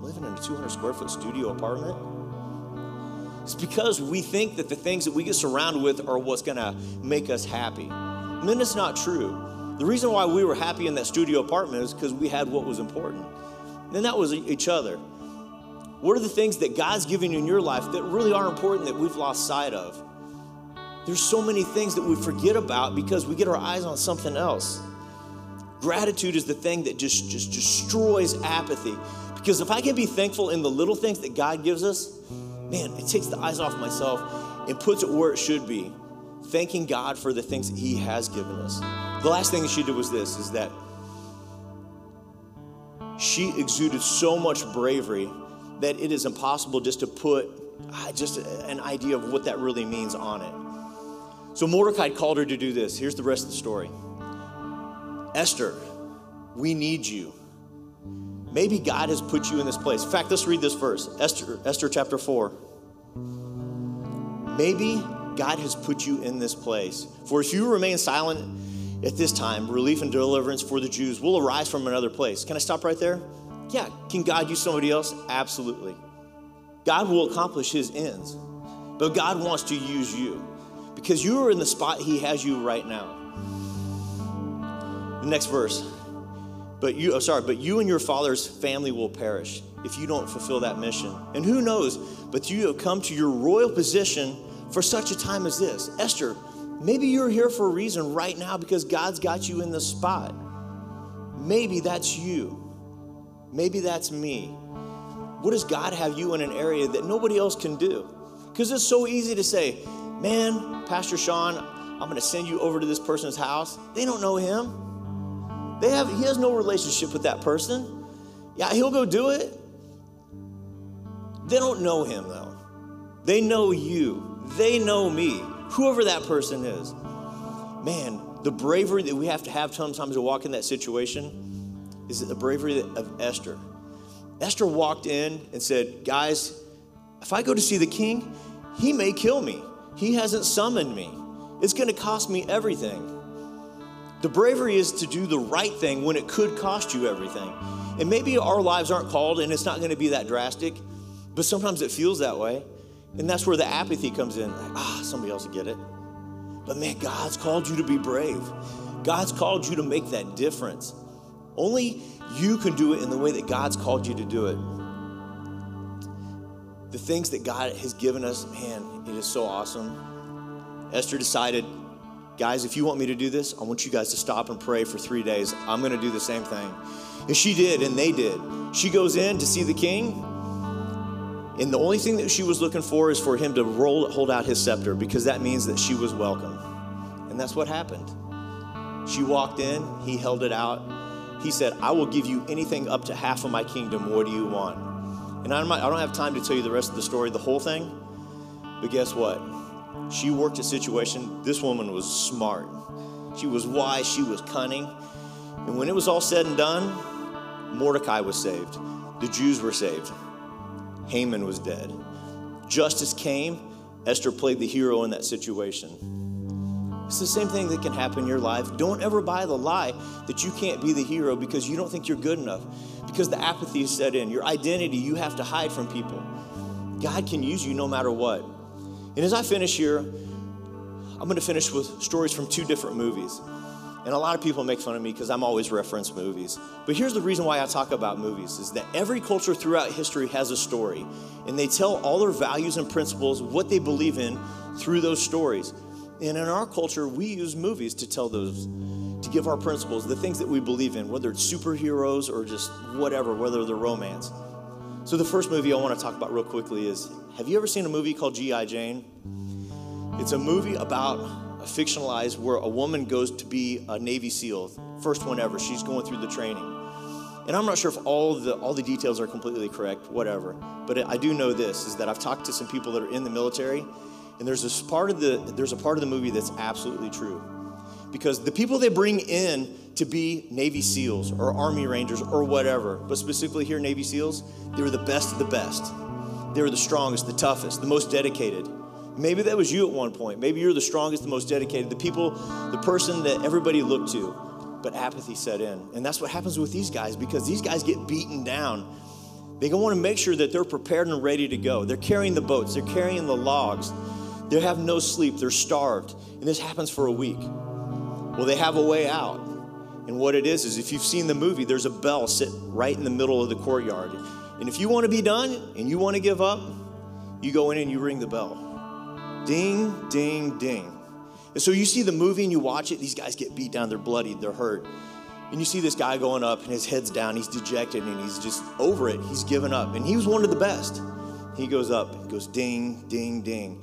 living in a 200 square foot studio apartment? It's because we think that the things that we get surrounded with are what's going to make us happy. And then it's not true. The reason why we were happy in that studio apartment is because we had what was important. And that was each other. What are the things that God's given you in your life that really are important that we've lost sight of? There's so many things that we forget about because we get our eyes on something else. Gratitude is the thing that just, just destroys apathy. Because if I can be thankful in the little things that God gives us, man, it takes the eyes off myself and puts it where it should be. Thanking God for the things that He has given us. The last thing she did was this is that she exuded so much bravery that it is impossible just to put uh, just an idea of what that really means on it. So Mordecai called her to do this. Here's the rest of the story Esther, we need you. Maybe God has put you in this place. In fact, let's read this verse Esther, Esther chapter 4. Maybe God has put you in this place. For if you remain silent at this time, relief and deliverance for the Jews will arise from another place. Can I stop right there? Yeah. Can God use somebody else? Absolutely. God will accomplish his ends. But God wants to use you because you are in the spot he has you right now. The next verse. But you, oh, sorry, but you and your father's family will perish if you don't fulfill that mission. And who knows, but you have come to your royal position for such a time as this. Esther, maybe you're here for a reason right now because God's got you in the spot. Maybe that's you. Maybe that's me. What does God have you in an area that nobody else can do? Because it's so easy to say, man, Pastor Sean, I'm going to send you over to this person's house. They don't know him. They have, he has no relationship with that person. Yeah, he'll go do it. They don't know him though. They know you. They know me. Whoever that person is. Man, the bravery that we have to have sometimes to walk in that situation is the bravery of Esther. Esther walked in and said, Guys, if I go to see the king, he may kill me. He hasn't summoned me. It's going to cost me everything. The bravery is to do the right thing when it could cost you everything. And maybe our lives aren't called and it's not going to be that drastic, but sometimes it feels that way. And that's where the apathy comes in. Like, ah, somebody else will get it. But man, God's called you to be brave. God's called you to make that difference. Only you can do it in the way that God's called you to do it. The things that God has given us, man, it is so awesome. Esther decided, guys, if you want me to do this, I want you guys to stop and pray for three days. I'm going to do the same thing. And she did, and they did. She goes in to see the king, and the only thing that she was looking for is for him to roll, hold out his scepter because that means that she was welcome. And that's what happened. She walked in, he held it out. He said, I will give you anything up to half of my kingdom. What do you want? And I don't have time to tell you the rest of the story, the whole thing. But guess what? She worked a situation. This woman was smart. She was wise. She was cunning. And when it was all said and done, Mordecai was saved. The Jews were saved. Haman was dead. Justice came. Esther played the hero in that situation. It's the same thing that can happen in your life. Don't ever buy the lie that you can't be the hero because you don't think you're good enough, because the apathy is set in. Your identity, you have to hide from people. God can use you no matter what. And as I finish here, I'm going to finish with stories from two different movies. And a lot of people make fun of me because I'm always reference movies. But here's the reason why I talk about movies is that every culture throughout history has a story. And they tell all their values and principles, what they believe in, through those stories. And in our culture, we use movies to tell those, to give our principles, the things that we believe in, whether it's superheroes or just whatever, whether they're romance. So the first movie I want to talk about real quickly is have you ever seen a movie called G.I. Jane? It's a movie about a fictionalized where a woman goes to be a Navy SEAL, first one ever. She's going through the training. And I'm not sure if all the all the details are completely correct, whatever. But I do know this is that I've talked to some people that are in the military, and there's this part of the there's a part of the movie that's absolutely true. Because the people they bring in to be Navy SEALs or Army Rangers or whatever, but specifically here Navy SEALs, they were the best of the best. They were the strongest, the toughest, the most dedicated. Maybe that was you at one point. Maybe you're the strongest, the most dedicated, the people, the person that everybody looked to. But apathy set in. And that's what happens with these guys because these guys get beaten down. They want to make sure that they're prepared and ready to go. They're carrying the boats, they're carrying the logs. They have no sleep, they're starved. And this happens for a week. Well, they have a way out. And what it is, is if you've seen the movie, there's a bell sit right in the middle of the courtyard. And if you want to be done and you want to give up, you go in and you ring the bell. Ding, ding, ding. And so you see the movie and you watch it, these guys get beat down, they're bloodied, they're hurt. And you see this guy going up and his head's down, he's dejected and he's just over it, he's given up. And he was one of the best. He goes up, goes ding, ding, ding.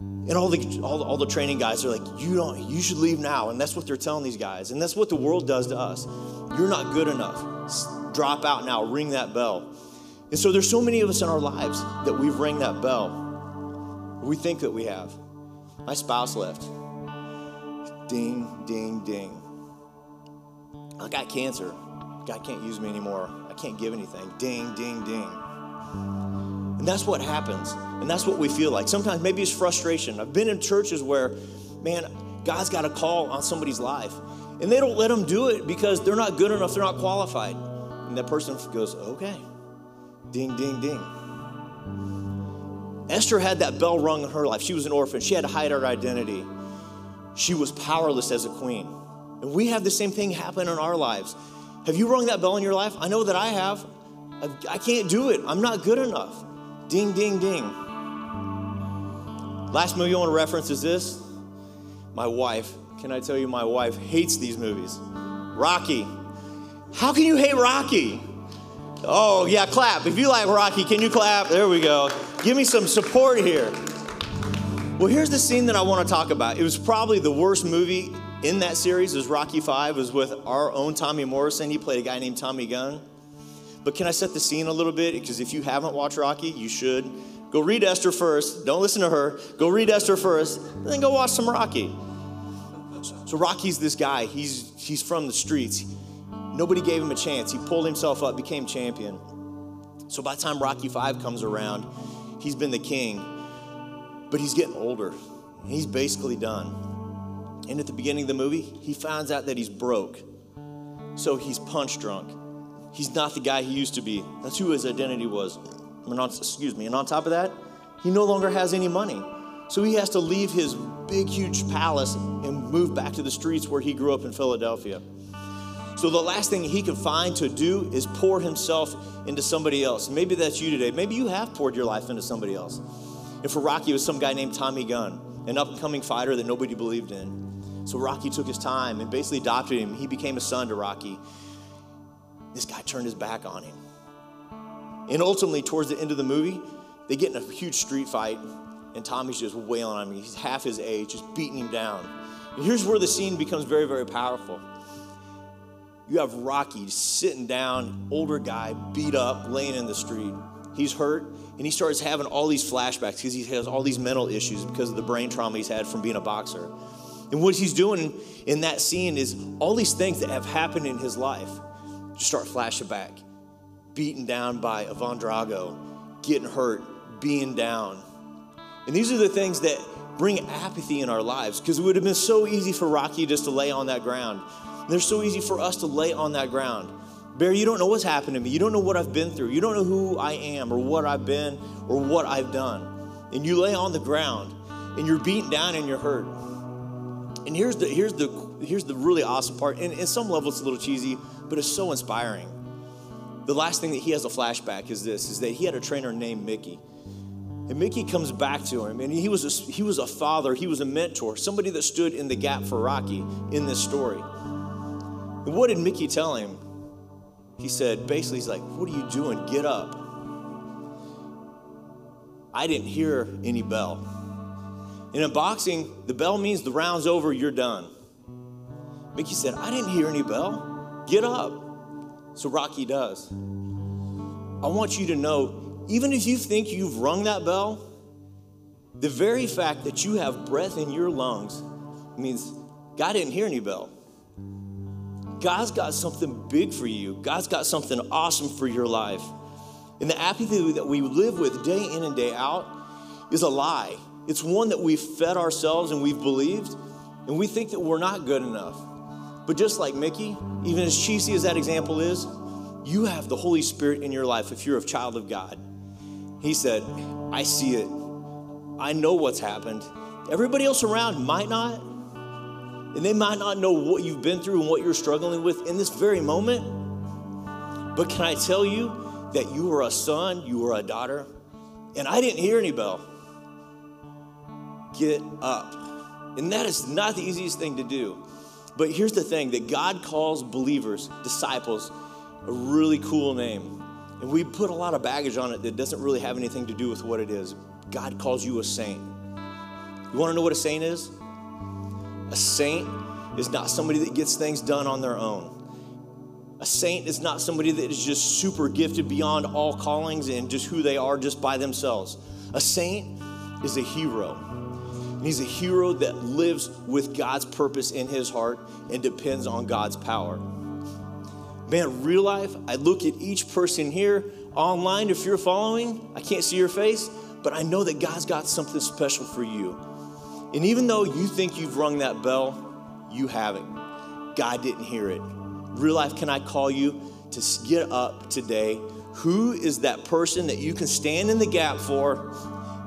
And all the, all all the training guys are like, you don't, you should leave now. And that's what they're telling these guys. And that's what the world does to us. You're not good enough. Drop out now, ring that bell. And so there's so many of us in our lives that we've rang that bell. We think that we have. My spouse left. Ding, ding, ding. I got cancer. God can't use me anymore. I can't give anything. Ding, ding, ding. And that's what happens. And that's what we feel like. Sometimes maybe it's frustration. I've been in churches where, man, God's got a call on somebody's life. And they don't let them do it because they're not good enough, they're not qualified. And that person goes, okay. Ding, ding, ding. Esther had that bell rung in her life. She was an orphan. She had to hide her identity. She was powerless as a queen. And we have the same thing happen in our lives. Have you rung that bell in your life? I know that I have. I can't do it. I'm not good enough. Ding, ding, ding. Last movie I want to reference is this. My wife, can I tell you, my wife hates these movies. Rocky. How can you hate Rocky? Oh, yeah, clap. If you like Rocky, can you clap? There we go. Give me some support here. Well, here's the scene that I want to talk about. It was probably the worst movie in that series. Was Rocky Five. It was with our own Tommy Morrison. He played a guy named Tommy Gunn. But can I set the scene a little bit? Because if you haven't watched Rocky, you should. Go read Esther first. Don't listen to her. Go read Esther first, and then go watch some Rocky. So Rocky's this guy. He's he's from the streets. Nobody gave him a chance. He pulled himself up, became champion. So by the time Rocky 5 comes around, he's been the king, but he's getting older. He's basically done. And at the beginning of the movie, he finds out that he's broke. So he's punch drunk. He's not the guy he used to be. That's who his identity was. And excuse me. And on top of that, he no longer has any money. So he has to leave his big, huge palace and move back to the streets where he grew up in Philadelphia. So the last thing he can find to do is pour himself into somebody else. Maybe that's you today. Maybe you have poured your life into somebody else. And for Rocky, it was some guy named Tommy Gunn, an upcoming fighter that nobody believed in. So Rocky took his time and basically adopted him. He became a son to Rocky. This guy turned his back on him. And ultimately, towards the end of the movie, they get in a huge street fight, and Tommy's just wailing on him. He's half his age, just beating him down. And here's where the scene becomes very, very powerful. You have Rocky sitting down, older guy, beat up, laying in the street. He's hurt, and he starts having all these flashbacks because he has all these mental issues because of the brain trauma he's had from being a boxer. And what he's doing in that scene is all these things that have happened in his life just start flashing back. Beaten down by Ivan Drago, getting hurt, being down. And these are the things that bring apathy in our lives because it would have been so easy for Rocky just to lay on that ground. They're so easy for us to lay on that ground. Barry, you don't know what's happened to me. You don't know what I've been through. You don't know who I am or what I've been or what I've done. And you lay on the ground and you're beaten down and you're hurt. And here's the here's the here's the really awesome part. And in some level it's a little cheesy, but it's so inspiring. The last thing that he has a flashback is this is that he had a trainer named Mickey. And Mickey comes back to him, and he was, a, he was a father, he was a mentor, somebody that stood in the gap for Rocky in this story. And what did Mickey tell him? He said, basically, he's like, What are you doing? Get up. I didn't hear any bell. And in boxing, the bell means the round's over, you're done. Mickey said, I didn't hear any bell. Get up. So Rocky does. I want you to know, even if you think you've rung that bell, the very fact that you have breath in your lungs means God didn't hear any bell. God's got something big for you. God's got something awesome for your life. And the apathy that we live with day in and day out is a lie. It's one that we've fed ourselves and we've believed, and we think that we're not good enough. But just like Mickey, even as cheesy as that example is, you have the Holy Spirit in your life if you're a child of God. He said, I see it. I know what's happened. Everybody else around might not, and they might not know what you've been through and what you're struggling with in this very moment. But can I tell you that you are a son, you are a daughter, and I didn't hear any bell. Get up. And that is not the easiest thing to do. But here's the thing that God calls believers, disciples, a really cool name. And we put a lot of baggage on it that doesn't really have anything to do with what it is. God calls you a saint. You want to know what a saint is? A saint is not somebody that gets things done on their own. A saint is not somebody that is just super gifted beyond all callings and just who they are just by themselves. A saint is a hero. He's a hero that lives with God's purpose in his heart and depends on God's power. Man, real life, I look at each person here online if you're following. I can't see your face, but I know that God's got something special for you. And even though you think you've rung that bell, you haven't. God didn't hear it. Real life, can I call you to get up today? Who is that person that you can stand in the gap for,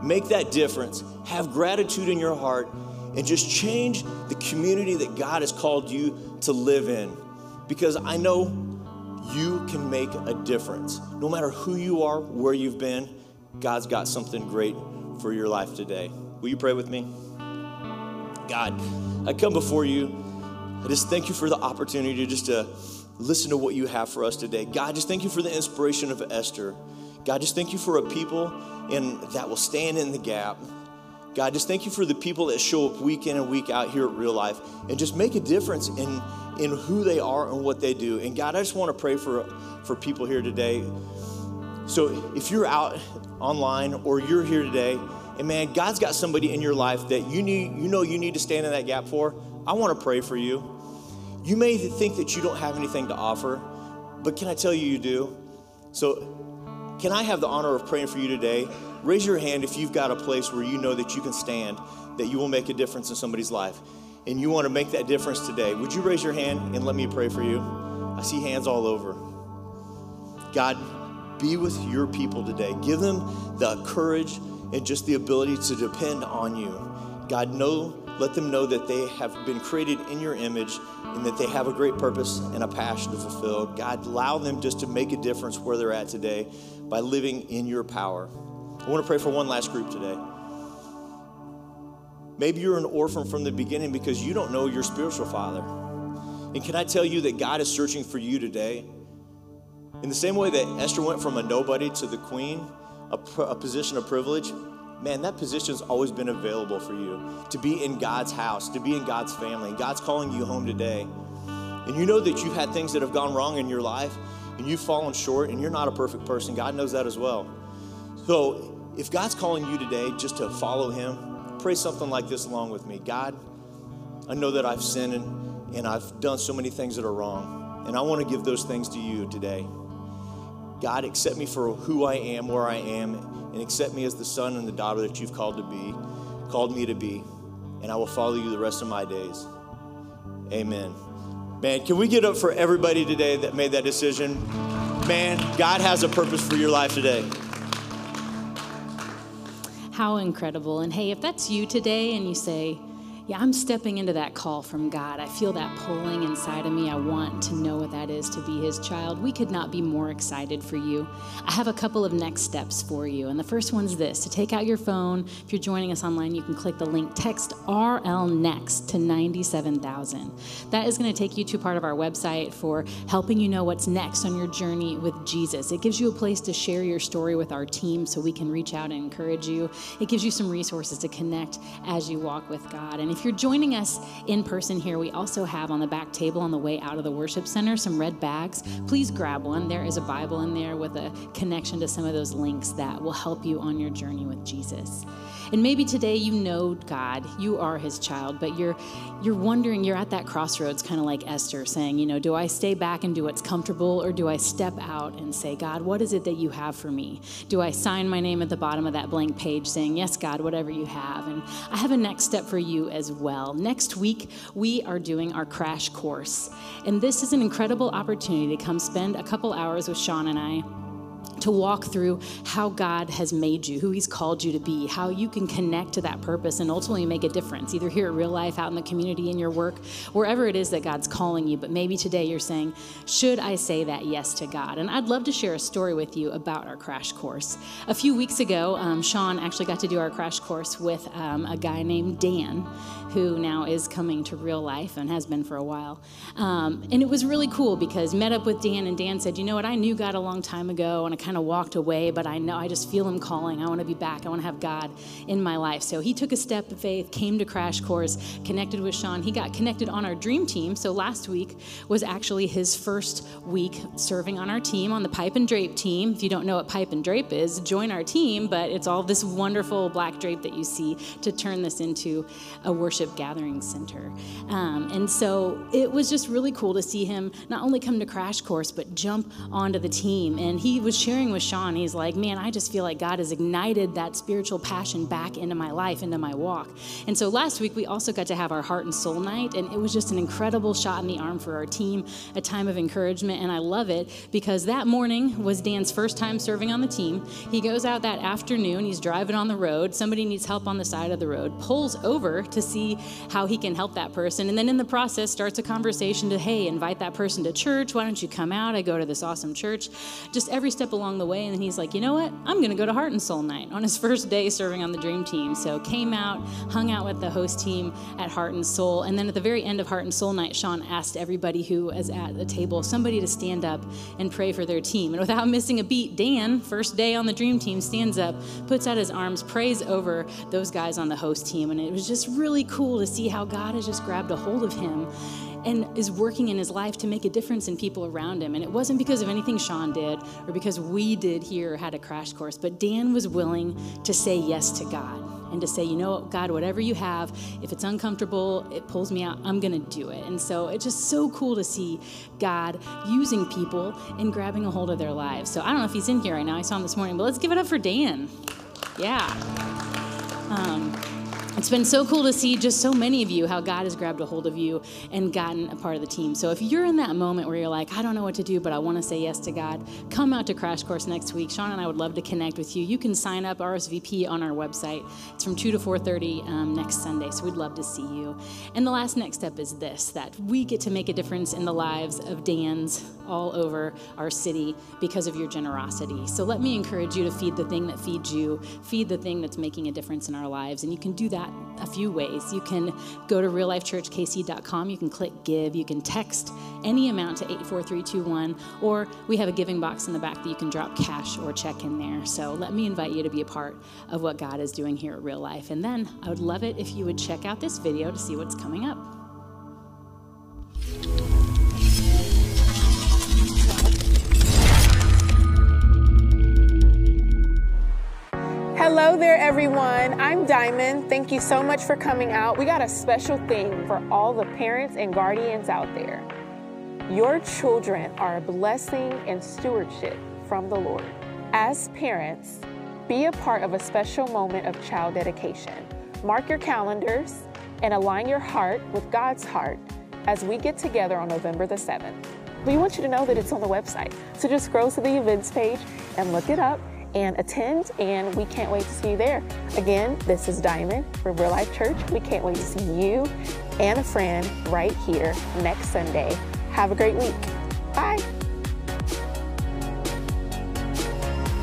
make that difference, have gratitude in your heart, and just change the community that God has called you to live in? Because I know you can make a difference. No matter who you are, where you've been, God's got something great for your life today. Will you pray with me? God, I come before you. I just thank you for the opportunity to just to listen to what you have for us today. God, just thank you for the inspiration of Esther. God, just thank you for a people and that will stand in the gap. God, just thank you for the people that show up week in and week out here at Real Life and just make a difference in, in who they are and what they do. And God, I just want to pray for, for people here today. So if you're out online or you're here today, and man, God's got somebody in your life that you need, you know you need to stand in that gap for, I want to pray for you. You may think that you don't have anything to offer, but can I tell you you do? So can I have the honor of praying for you today? Raise your hand if you've got a place where you know that you can stand, that you will make a difference in somebody's life. and you want to make that difference today, would you raise your hand and let me pray for you? I see hands all over. God, be with your people today. Give them the courage and just the ability to depend on you. God, know, let them know that they have been created in your image and that they have a great purpose and a passion to fulfill. God, allow them just to make a difference where they're at today by living in your power. I want to pray for one last group today. Maybe you're an orphan from the beginning because you don't know your spiritual father. And can I tell you that God is searching for you today? In the same way that Esther went from a nobody to the queen, a, a position of privilege, man, that position's always been available for you to be in God's house, to be in God's family. God's calling you home today. And you know that you've had things that have gone wrong in your life and you've fallen short and you're not a perfect person. God knows that as well. So if God's calling you today just to follow Him, pray something like this along with me God, I know that I've sinned and, and I've done so many things that are wrong. And I want to give those things to you today. God, accept me for who I am, where I am, and accept me as the son and the daughter that you've called to be, called me to be, and I will follow you the rest of my days. Amen. Man, can we get up for everybody today that made that decision? Man, God has a purpose for your life today. How incredible. And hey, if that's you today and you say, yeah, I'm stepping into that call from God. I feel that pulling inside of me. I want to know what that is to be His child. We could not be more excited for you. I have a couple of next steps for you. And the first one's this to take out your phone. If you're joining us online, you can click the link, text RL Next to 97,000. That is going to take you to part of our website for helping you know what's next on your journey with Jesus. It gives you a place to share your story with our team so we can reach out and encourage you. It gives you some resources to connect as you walk with God. And if you're joining us in person here, we also have on the back table on the way out of the worship center some red bags. Please grab one. There is a Bible in there with a connection to some of those links that will help you on your journey with Jesus. And maybe today you know God, you are his child, but you're you're wondering, you're at that crossroads kind of like Esther saying, you know, do I stay back and do what's comfortable or do I step out and say, God, what is it that you have for me? Do I sign my name at the bottom of that blank page saying, "Yes, God, whatever you have." And I have a next step for you as well. Next week, we are doing our crash course. And this is an incredible opportunity to come spend a couple hours with Sean and I to walk through how God has made you, who He's called you to be, how you can connect to that purpose and ultimately make a difference, either here at real life, out in the community, in your work, wherever it is that God's calling you. But maybe today you're saying, Should I say that yes to God? And I'd love to share a story with you about our crash course. A few weeks ago, um, Sean actually got to do our crash course with um, a guy named Dan, who now is coming to real life and has been for a while. Um, and it was really cool because met up with Dan, and Dan said, You know what? I knew God a long time ago, and I kind of walked away, but I know I just feel Him calling. I want to be back. I want to have God in my life. So he took a step of faith, came to Crash Course, connected with Sean. He got connected on our dream team. So last week was actually his first week serving on our team, on the Pipe and Drape team. If you don't know what Pipe and Drape is, join our team, but it's all this wonderful black drape that you see to turn this into a worship gathering center. Um, and so it was just really cool to see him not only come to Crash Course, but jump onto the team. And he was sharing with Sean, he's like, man, I just feel like God has ignited that spiritual passion back into my life, into my walk. And so last week we also got to have our heart and soul night, and it was just an incredible shot in the arm for our team, a time of encouragement. And I love it because that morning was Dan's first time serving on the team. He goes out that afternoon, he's driving on the road, somebody needs help on the side of the road, pulls over to see how he can help that person, and then in the process starts a conversation to, hey, invite that person to church. Why don't you come out? I go to this awesome church. Just every step along the way. And then he's like, you know what? I'm going to go to Heart and Soul Night on his first day serving on the Dream Team. So came out, hung out with the host team at Heart and Soul. And then at the very end of Heart and Soul Night, Sean asked everybody who was at the table, somebody to stand up and pray for their team. And without missing a beat, Dan, first day on the Dream Team, stands up, puts out his arms, prays over those guys on the host team. And it was just really cool to see how God has just grabbed a hold of him and is working in his life to make a difference in people around him. And it wasn't because of anything Sean did or because we did here or had a crash course, but Dan was willing to say yes to God and to say, you know, God, whatever you have, if it's uncomfortable, it pulls me out, I'm going to do it. And so it's just so cool to see God using people and grabbing a hold of their lives. So I don't know if he's in here right now. I saw him this morning, but let's give it up for Dan. Yeah. Um, It's been so cool to see just so many of you how God has grabbed a hold of you and gotten a part of the team. So if you're in that moment where you're like, I don't know what to do, but I want to say yes to God, come out to Crash Course next week. Sean and I would love to connect with you. You can sign up RSVP on our website. It's from 2 to 4:30 um, next Sunday, so we'd love to see you. And the last next step is this: that we get to make a difference in the lives of Dan's all over our city because of your generosity. So let me encourage you to feed the thing that feeds you, feed the thing that's making a difference in our lives, and you can do that a few ways. You can go to reallifechurchkc.com, you can click give, you can text any amount to 84321, or we have a giving box in the back that you can drop cash or check in there. So let me invite you to be a part of what God is doing here at Real Life. And then I would love it if you would check out this video to see what's coming up. Hello there, everyone. I'm Diamond. Thank you so much for coming out. We got a special thing for all the parents and guardians out there. Your children are a blessing and stewardship from the Lord. As parents, be a part of a special moment of child dedication. Mark your calendars and align your heart with God's heart as we get together on November the 7th. We want you to know that it's on the website. So just scroll to the events page and look it up and attend, and we can't wait to see you there. Again, this is Diamond from Real Life Church. We can't wait to see you and a friend right here next Sunday. Have a great week. Bye.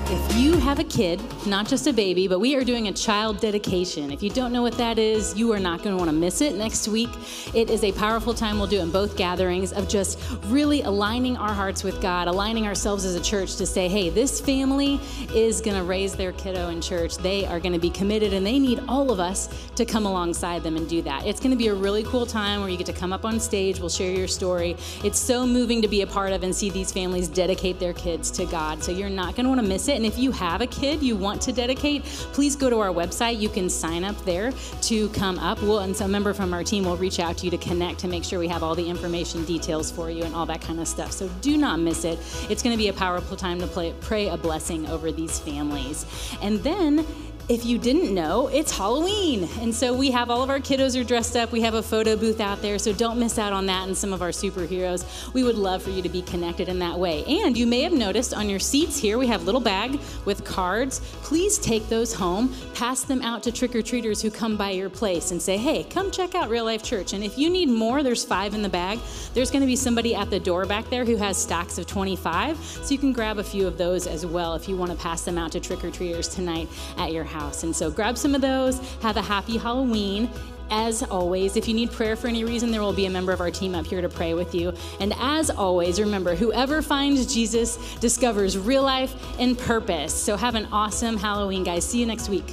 If you have a kid, not just a baby, but we are doing a child dedication. If you don't know what that is, you are not going to want to miss it next week. It is a powerful time we'll do in both gatherings of just really aligning our hearts with God, aligning ourselves as a church to say, hey, this family is going to raise their kiddo in church. They are going to be committed and they need all of us to come alongside them and do that. It's going to be a really cool time where you get to come up on stage, we'll share your story. It's so moving to be a part of and see these families dedicate their kids to God. So you're not going to want to miss it. And if you have a kid you want to dedicate, please go to our website. You can sign up there to come up. We'll, and so a member from our team will reach out to you to connect to make sure we have all the information details for you and all that kind of stuff. So do not miss it. It's going to be a powerful time to play, pray a blessing over these families. And then if you didn't know, it's Halloween. And so we have all of our kiddos are dressed up. We have a photo booth out there. So don't miss out on that and some of our superheroes. We would love for you to be connected in that way. And you may have noticed on your seats here, we have little bag with cards. Please take those home, pass them out to trick or treaters who come by your place and say, hey, come check out Real Life Church. And if you need more, there's five in the bag. There's going to be somebody at the door back there who has stacks of 25. So you can grab a few of those as well if you want to pass them out to trick or treaters tonight at your house house. And so grab some of those, have a happy Halloween. As always, if you need prayer for any reason, there will be a member of our team up here to pray with you. And as always, remember whoever finds Jesus discovers real life and purpose. So have an awesome Halloween, guys. See you next week.